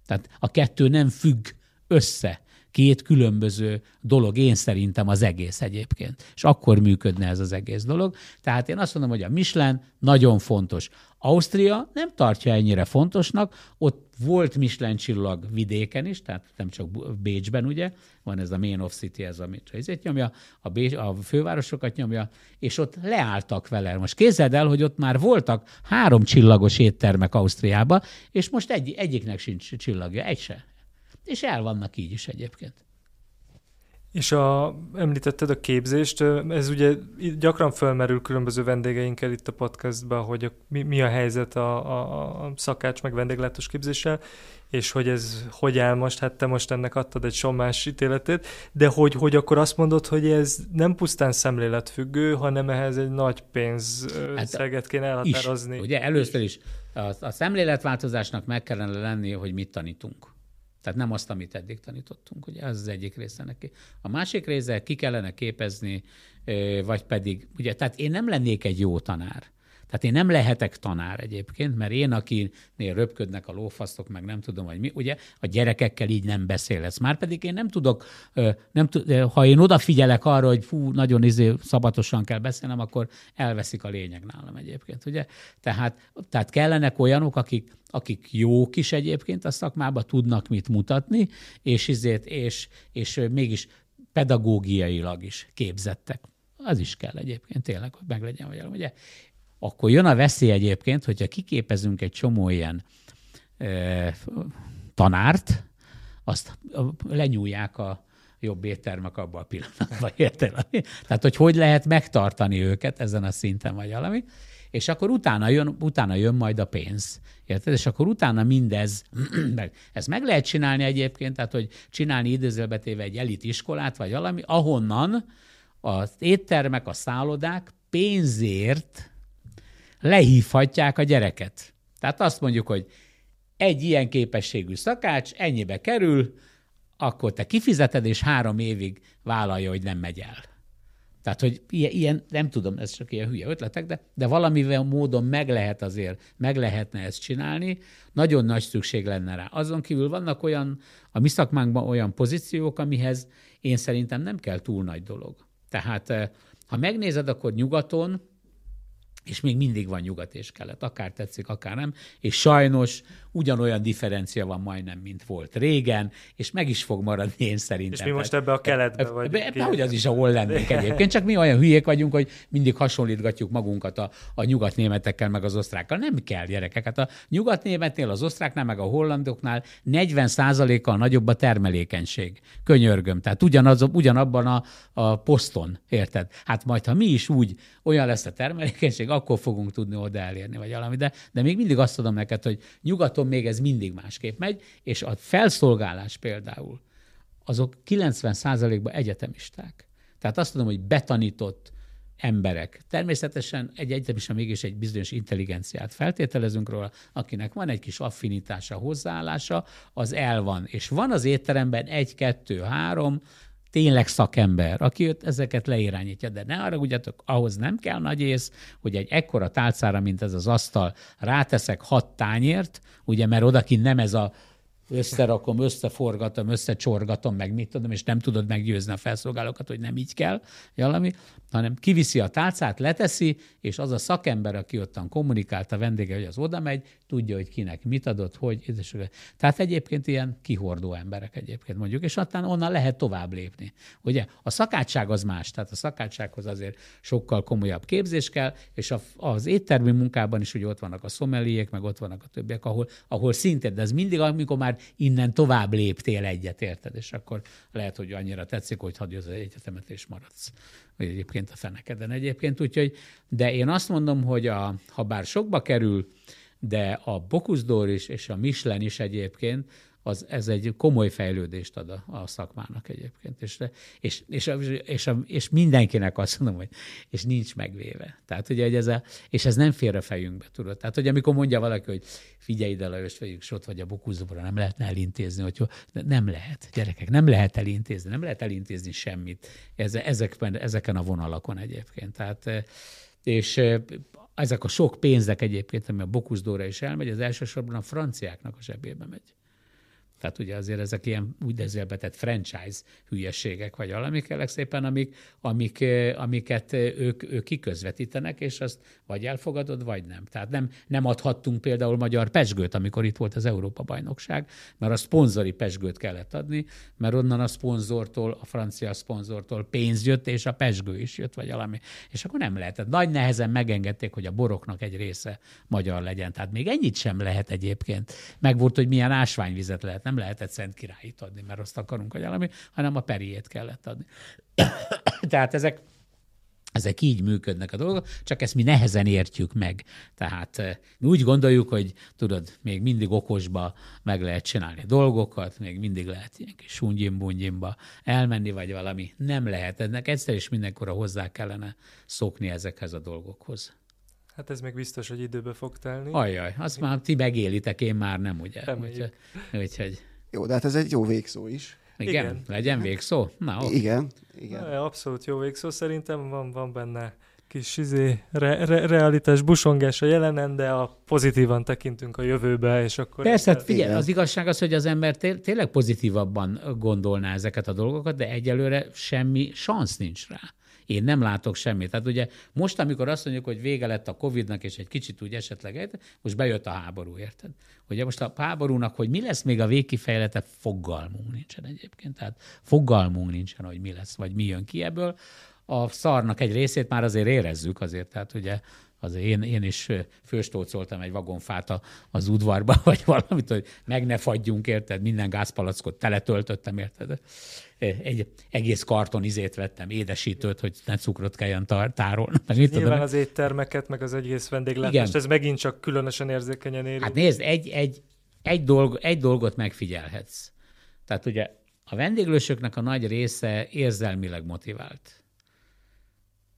Tehát a kettő nem függ össze. Két különböző dolog, én szerintem az egész egyébként. És akkor működne ez az egész dolog. Tehát én azt mondom, hogy a Michelin nagyon fontos. Ausztria nem tartja ennyire fontosnak, ott volt Michelin csillag vidéken is, tehát nem csak Bécsben, ugye, van ez a Main of City, ez amit ezért nyomja, a, Bécs, a fővárosokat nyomja, és ott leálltak vele. Most képzeld el, hogy ott már voltak három csillagos éttermek Ausztriában, és most egy, egyiknek sincs csillagja, egy se. És el vannak így is egyébként. És a, említetted a képzést, ez ugye gyakran felmerül különböző vendégeinkkel itt a podcastban, hogy a, mi, mi a helyzet a, a, a szakács meg vendéglátós képzéssel, és hogy ez hogy áll most, hát te most ennek adtad egy sommás ítéletét, de hogy, hogy akkor azt mondod, hogy ez nem pusztán szemléletfüggő, hanem ehhez egy nagy pénz hát, kéne elhatározni. Is, ugye először is a, a szemléletváltozásnak meg kellene lenni, hogy mit tanítunk. Tehát nem azt, amit eddig tanítottunk, ugye ez az egyik része neki. A másik része ki kellene képezni, vagy pedig, ugye, tehát én nem lennék egy jó tanár. Tehát én nem lehetek tanár egyébként, mert én, akinél röpködnek a lófasztok, meg nem tudom, hogy mi, ugye a gyerekekkel így nem beszélsz. Már pedig én nem tudok, nem tud, ha én odafigyelek arra, hogy fú, nagyon izé, szabatosan kell beszélnem, akkor elveszik a lényeg nálam egyébként, ugye? Tehát, tehát kellenek olyanok, akik, akik jók is egyébként a szakmában, tudnak mit mutatni, és, izét, és, és mégis pedagógiailag is képzettek. Az is kell egyébként tényleg, hogy meglegyen, vagy ugye akkor jön a veszély egyébként, hogyha kiképezünk egy csomó ilyen e, tanárt, azt lenyúlják a jobb éttermek abban a pillanatban. Érted? Tehát, hogy hogy lehet megtartani őket ezen a szinten, vagy valami. És akkor utána jön, utána jön majd a pénz. Érted? És akkor utána mindez, ezt meg lehet csinálni egyébként, tehát, hogy csinálni idézőbetéve egy elit iskolát, vagy valami, ahonnan az éttermek, a szállodák pénzért lehívhatják a gyereket. Tehát azt mondjuk, hogy egy ilyen képességű szakács ennyibe kerül, akkor te kifizeted, és három évig vállalja, hogy nem megy el. Tehát, hogy ilyen, nem tudom, ez csak ilyen hülye ötletek, de, de valamivel módon meg lehet azért, meg lehetne ezt csinálni, nagyon nagy szükség lenne rá. Azon kívül vannak olyan, a mi szakmánkban olyan pozíciók, amihez én szerintem nem kell túl nagy dolog. Tehát, eh, ha megnézed, akkor nyugaton és még mindig van nyugat és kelet, akár tetszik, akár nem, és sajnos ugyanolyan differencia van majdnem, mint volt régen, és meg is fog maradni én szerintem. És mi most ebbe a keletbe vagy? Ebbe, hogy az is, ahol lennénk egyébként, csak mi olyan hülyék vagyunk, hogy mindig hasonlítgatjuk magunkat a, a nyugatnémetekkel, meg az osztrákkal. Nem kell, gyerekek. Hát a nyugatnémetnél, az osztráknál, meg a hollandoknál 40%-kal nagyobb a termelékenység. Könyörgöm. Tehát ugyanaz, ugyanabban a, a poszton, érted? Hát majd, ha mi is úgy olyan lesz a termelékenység, akkor fogunk tudni oda elérni, vagy valami. De, de még mindig azt tudom neked, hogy nyugaton még ez mindig másképp megy, és a felszolgálás például, azok 90%-ban egyetemisták. Tehát azt tudom, hogy betanított emberek. Természetesen egy egyetemista mégis egy bizonyos intelligenciát feltételezünk róla, akinek van egy kis affinitása, hozzáállása, az el van. És van az étteremben egy, kettő, három, tényleg szakember, aki ezeket leirányítja, de ne arra ugyatok, ahhoz nem kell nagy ész, hogy egy ekkora tálcára, mint ez az asztal, ráteszek hat tányért, ugye, mert odakint nem ez a összerakom, összeforgatom, összecsorgatom, meg mit tudom, és nem tudod meggyőzni a felszolgálókat, hogy nem így kell, valami, hanem kiviszi a tálcát, leteszi, és az a szakember, aki ottan kommunikált a vendége, hogy az oda megy, tudja, hogy kinek mit adott, hogy. Tehát egyébként ilyen kihordó emberek egyébként mondjuk, és aztán onnan lehet tovább lépni. Ugye a szakácsság az más, tehát a szakácssághoz azért sokkal komolyabb képzés kell, és az éttermi munkában is ugye ott vannak a szomeliék, meg ott vannak a többiek, ahol, ahol szintén, de ez mindig, amikor már innen tovább léptél egyet, érted? És akkor lehet, hogy annyira tetszik, hogy hagyj az egyetemet és maradsz. Vagy egyébként a fenekeden egyébként. Úgyhogy, de én azt mondom, hogy a, ha bár sokba kerül, de a Bokuszdor is, és a Michelin is egyébként, az, ez egy komoly fejlődést ad a, a szakmának egyébként. És, és, és, és, és mindenkinek azt mondom, hogy és nincs megvéve. Tehát ugye, hogy ez a, és ez nem fér a fejünkbe, tudod. Tehát, hogy amikor mondja valaki, hogy figyelj ide, Lajos, vagy ott vagy a bukúzóra, nem lehetne elintézni, hogy nem lehet, gyerekek, nem lehet elintézni, nem lehet elintézni semmit ez, ezekben, ezeken a vonalakon egyébként. Tehát, és ezek a sok pénzek egyébként, ami a Bokuszdóra is elmegy, az elsősorban a franciáknak a zsebébe megy. Tehát ugye azért ezek ilyen úgynevezett franchise hülyeségek, vagy valamik szépen, amik, amik, amiket ők, ők kiközvetítenek, és azt vagy elfogadod, vagy nem. Tehát nem, nem adhattunk például magyar pesgőt, amikor itt volt az Európa-bajnokság, mert a szponzori pesgőt kellett adni, mert onnan a szponzortól, a francia szponzortól pénz jött, és a pesgő is jött, vagy valami. És akkor nem lehetett. Nagy nehezen megengedték, hogy a boroknak egy része magyar legyen. Tehát még ennyit sem lehet egyébként. Meg volt, hogy milyen ásványvizet lehet nem lehetett Szent Királyit adni, mert azt akarunk, hogy valami, hanem a periét kellett adni. Tehát ezek, ezek így működnek a dolgok, csak ezt mi nehezen értjük meg. Tehát eh, mi úgy gondoljuk, hogy tudod, még mindig okosba meg lehet csinálni dolgokat, még mindig lehet ilyen kis sungyim elmenni, vagy valami. Nem lehet. Ennek egyszer is mindenkorra hozzá kellene szokni ezekhez a dolgokhoz. Hát ez még biztos, hogy időbe fog telni. Ajaj, azt már ti megélitek, én már nem, ugye? Úgyhogy, úgyhogy... Jó, de hát ez egy jó végszó is. Igen, igen. legyen végszó? Na, ó. Igen, igen. Na, abszolút jó végszó, szerintem van, van benne kis izé, re, re, realitás busongás a jelenen, de a pozitívan tekintünk a jövőbe, és akkor... Persze, hát figyelj, az igazság az, hogy az ember té- tényleg pozitívabban gondolná ezeket a dolgokat, de egyelőre semmi szansz nincs rá én nem látok semmit. Tehát ugye most, amikor azt mondjuk, hogy vége lett a Covid-nak, és egy kicsit úgy esetleg, most bejött a háború, érted? Ugye most a háborúnak, hogy mi lesz még a végkifejlete, fogalmunk nincsen egyébként. Tehát fogalmunk nincsen, hogy mi lesz, vagy mi jön ki ebből. A szarnak egy részét már azért érezzük azért, tehát ugye azért én, én is főstócoltam egy vagonfát az udvarba, vagy valamit, hogy meg ne fagyjunk, érted? Minden gázpalackot teletöltöttem, érted? Egy egész karton izét vettem, édesítőt, hogy ne cukrot kelljen tárolni. Nyilván tudom, az éttermeket, meg az egész vendéglátást, ez megint csak különösen érzékenyen éri. Hát nézd, egy, egy, egy, dolg, egy dolgot megfigyelhetsz. Tehát ugye a vendéglősöknek a nagy része érzelmileg motivált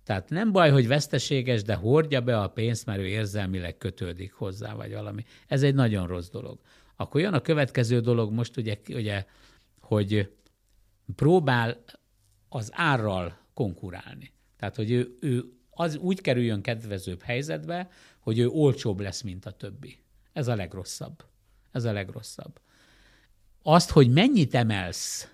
tehát nem baj, hogy veszteséges, de hordja be a pénzt, mert ő érzelmileg kötődik hozzá, vagy valami. Ez egy nagyon rossz dolog. Akkor jön a következő dolog most, ugye, ugye hogy próbál az árral konkurálni. Tehát, hogy ő, ő az úgy kerüljön kedvezőbb helyzetbe, hogy ő olcsóbb lesz, mint a többi. Ez a legrosszabb. Ez a legrosszabb. Azt, hogy mennyit emelsz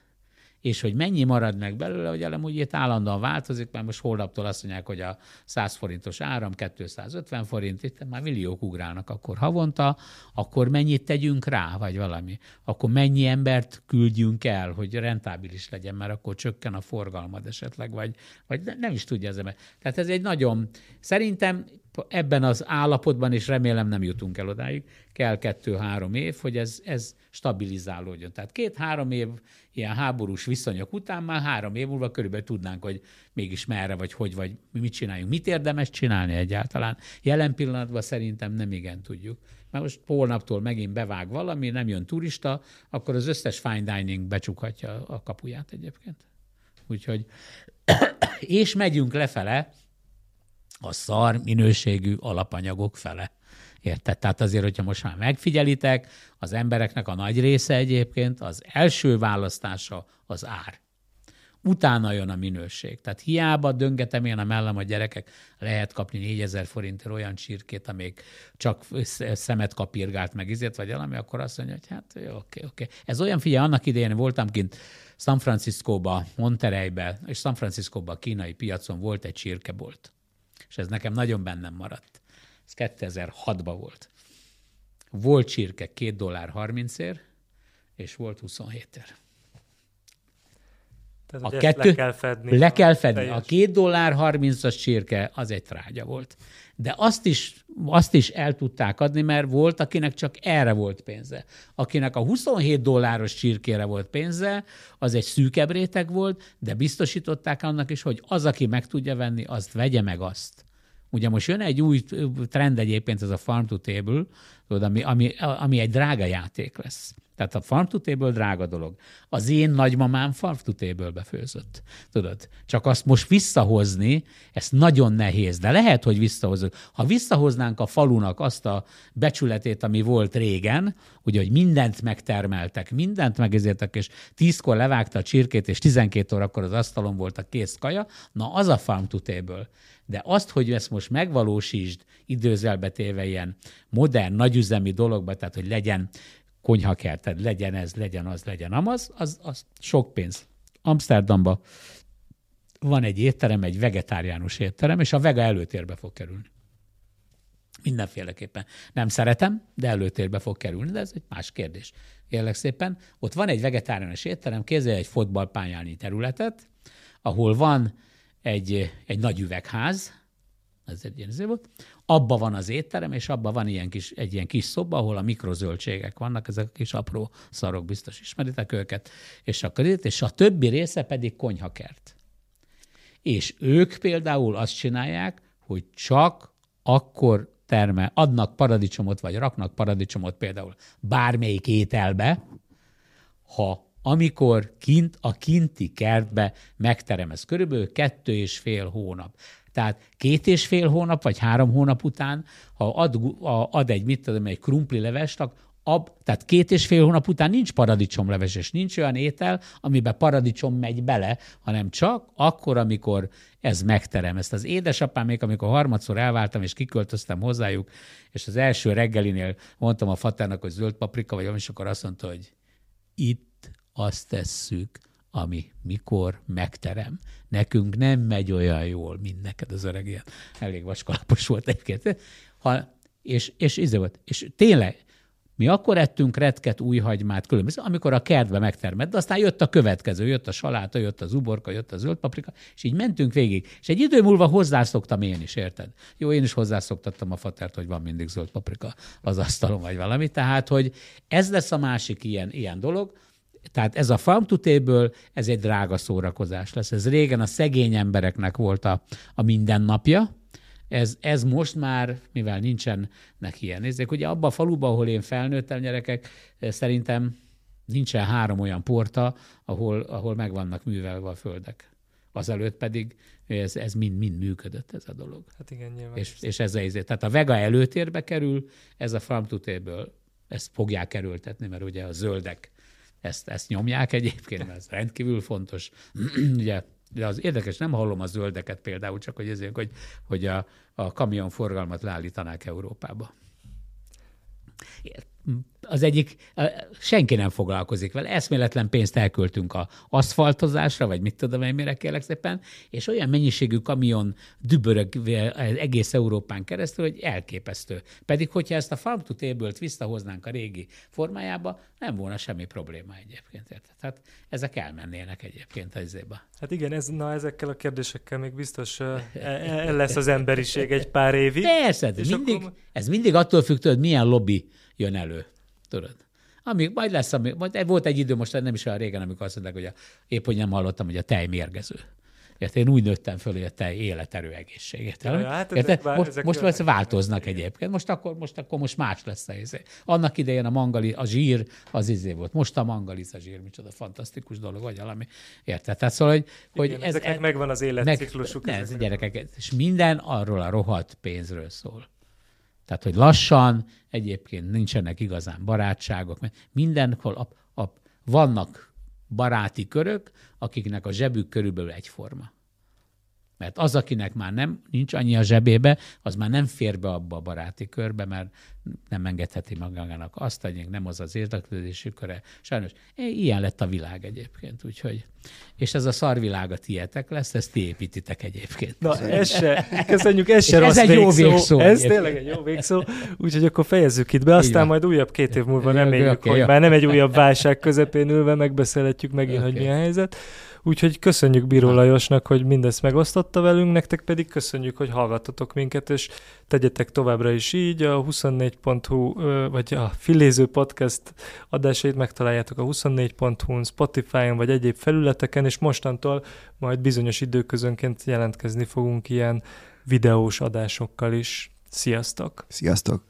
és hogy mennyi marad meg belőle, hogy elem úgy itt állandóan változik, mert most holnaptól azt mondják, hogy a 100 forintos áram 250 forint, itt már milliók ugrálnak akkor havonta, akkor mennyit tegyünk rá, vagy valami. Akkor mennyi embert küldjünk el, hogy rentábilis legyen, mert akkor csökken a forgalmad esetleg, vagy, vagy nem is tudja az ember. Tehát ez egy nagyon, szerintem ebben az állapotban, és remélem nem jutunk el odáig, kell kettő-három év, hogy ez, ez stabilizálódjon. Tehát két-három év ilyen háborús viszonyok után már három év múlva körülbelül tudnánk, hogy mégis merre, vagy hogy, vagy mit csináljunk. Mit érdemes csinálni egyáltalán? Jelen pillanatban szerintem nem igen tudjuk. Mert most holnaptól megint bevág valami, nem jön turista, akkor az összes fine dining becsukhatja a kapuját egyébként. Úgyhogy, és megyünk lefele, a szar minőségű alapanyagok fele. Érted? Tehát azért, hogyha most már megfigyelitek, az embereknek a nagy része egyébként az első választása az ár. Utána jön a minőség. Tehát hiába döngetem én a mellem a gyerekek, lehet kapni 4000 forintért olyan csirkét, amíg csak szemet kapirgált meg izét, vagy valami, akkor azt mondja, hogy hát oké, oké. Okay. Ez olyan, figyelj, annak idején voltam kint San Franciscóba, Montereybe, és San Franciscóba a kínai piacon volt egy csirkebolt és ez nekem nagyon bennem maradt. Ez 2006-ban volt. Volt csirke 2 dollár 30 ér, és volt 27 ér. Tehát, a kettő, le kell fedni. Le kell fedni. A két dollár 30-as csirke az egy trágya volt. De azt is, azt is el tudták adni, mert volt, akinek csak erre volt pénze. Akinek a 27 dolláros csirkére volt pénze, az egy szűkebb réteg volt, de biztosították annak is, hogy az, aki meg tudja venni, azt vegye meg azt. Ugye most jön egy új trend egyébként, ez a farm to table, tudod, ami, ami, ami egy drága játék lesz. Tehát a farm to table drága dolog. Az én nagymamám farm to table főzött. Tudod? Csak azt most visszahozni, ez nagyon nehéz, de lehet, hogy visszahozunk. Ha visszahoznánk a falunak azt a becsületét, ami volt régen, ugye, hogy mindent megtermeltek, mindent megezértek, és tízkor levágta a csirkét, és 12 órakor az asztalon volt a kész kaja, na az a farm to table. De azt, hogy ezt most megvalósítsd időzelbe téve ilyen modern, nagyüzemi dologba, tehát hogy legyen konyhakerted, legyen ez, legyen az, legyen amaz, az, az sok pénz. Amsterdamba van egy étterem, egy vegetáriánus étterem, és a vega előtérbe fog kerülni. Mindenféleképpen. Nem szeretem, de előtérbe fog kerülni, de ez egy más kérdés. Kérlek szépen, ott van egy vegetáriánus étterem, kézzel egy fotballpályányi területet, ahol van egy, egy nagy üvegház, ez egy ilyen volt, abba van az étterem, és abba van ilyen kis, egy ilyen kis szoba, ahol a mikrozöldségek vannak, ezek a kis apró szarok, biztos ismeritek őket, és akkor itt, és a többi része pedig konyhakert. És ők például azt csinálják, hogy csak akkor termel, adnak paradicsomot, vagy raknak paradicsomot például bármelyik ételbe, ha amikor kint a kinti kertbe megterem. Ez körülbelül kettő és fél hónap. Tehát két és fél hónap, vagy három hónap után, ha ad, ad egy, mit tudom, egy krumpli levest, ab, tehát két és fél hónap után nincs paradicsomleves, és nincs olyan étel, amiben paradicsom megy bele, hanem csak akkor, amikor ez megterem. Ezt az édesapám még, amikor harmadszor elváltam, és kiköltöztem hozzájuk, és az első reggelinél mondtam a fatának, hogy zöld paprika, vagy és akkor azt mondta, hogy itt azt tesszük, ami mikor megterem. Nekünk nem megy olyan jól, mint neked az öreg ilyen. Elég vaskalapos volt egyébként. Ha, és, és, és, és tényleg, mi akkor ettünk retket, új hagymát, különböző, amikor a kertbe megtermett, de aztán jött a következő, jött a saláta, jött az uborka, jött a zöld paprika, és így mentünk végig. És egy idő múlva hozzászoktam én is, érted? Jó, én is hozzászoktattam a fatert, hogy van mindig zöld paprika az asztalon, vagy valami. Tehát, hogy ez lesz a másik ilyen, ilyen dolog, tehát ez a farm to table, ez egy drága szórakozás lesz. Ez régen a szegény embereknek volt a, a mindennapja, ez, ez most már, mivel nincsenek ilyen nézzék, ugye abban a faluban, ahol én felnőttem gyerekek, szerintem nincsen három olyan porta, ahol, ahol meg vannak művelve a földek. Azelőtt pedig ez, ez mind, mind működött ez a dolog. Hát igen, nyilván. És, és ez ezért. Tehát a vega előtérbe kerül, ez a farm to table, ezt fogják kerültetni, mert ugye a zöldek ezt, ezt nyomják egyébként, mert ez rendkívül fontos. Ugye de az érdekes, nem hallom a zöldeket például, csak hogy ezért, hogy, hogy a, a kamionforgalmat leállítanák Európába az egyik, senki nem foglalkozik vele. Eszméletlen pénzt elköltünk a aszfaltozásra, vagy mit tudom én, mire kérlek szépen, és olyan mennyiségű kamion dübörög egész Európán keresztül, hogy elképesztő. Pedig, hogyha ezt a farm to table visszahoznánk a régi formájába, nem volna semmi probléma egyébként. Érted? Tehát ezek elmennének egyébként az izébe. Hát igen, ez, na ezekkel a kérdésekkel még biztos el e, e, lesz az emberiség egy pár évig. Persze, mindig, akkor... ez mindig attól függ, hogy milyen lobby jön elő. Tudod? Amíg majd lesz, amíg, majd volt egy idő, most nem is olyan régen, amikor azt mondták, hogy a, épp hogy nem hallottam, hogy a tej mérgező. Érte, én úgy nőttem föl, hogy a tej életerő egészséget. Ja, hát ezek Vár, most, most most változnak egyébként. Most akkor, most akkor most más lesz a izé. Annak idején a mangali, a zsír az izé volt. Most a mangaliz a zsír, micsoda fantasztikus dolog, vagy valami. Érted? Tehát szóval, hogy, hogy ez, ezeknek ez, megvan az életciklusuk. Meg, ez, gyerekek, és minden arról a rohadt pénzről szól. Tehát, hogy lassan, egyébként nincsenek igazán barátságok, mert mindenhol a, a, vannak baráti körök, akiknek a zsebük körülbelül egyforma. Mert az, akinek már nem nincs annyi a zsebébe, az már nem fér be abba a baráti körbe, mert nem engedheti magának azt, hogy nem az az érdeklődési köre. Sajnos ilyen lett a világ egyébként, úgyhogy. És ez a szarvilág a tietek lesz, ezt ti építitek egyébként. Na, ez se, köszönjük, ez se rossz Ez egy jó végszó. Ez tényleg egy jó végszó, úgyhogy akkor fejezzük itt be, aztán majd újabb két év múlva reméljük, okay, hogy okay, már nem egy újabb válság közepén ülve megbeszélhetjük megint, okay. hogy milyen helyzet. Úgyhogy köszönjük Bíró Lajosnak, hogy mindezt megosztotta velünk, nektek pedig köszönjük, hogy hallgattatok minket, és tegyetek továbbra is így. A 24.hu, vagy a Filéző Podcast adásait megtaláljátok a 24.hu-n, Spotify-on, vagy egyéb felületeken, és mostantól majd bizonyos időközönként jelentkezni fogunk ilyen videós adásokkal is. Sziasztok! Sziasztok!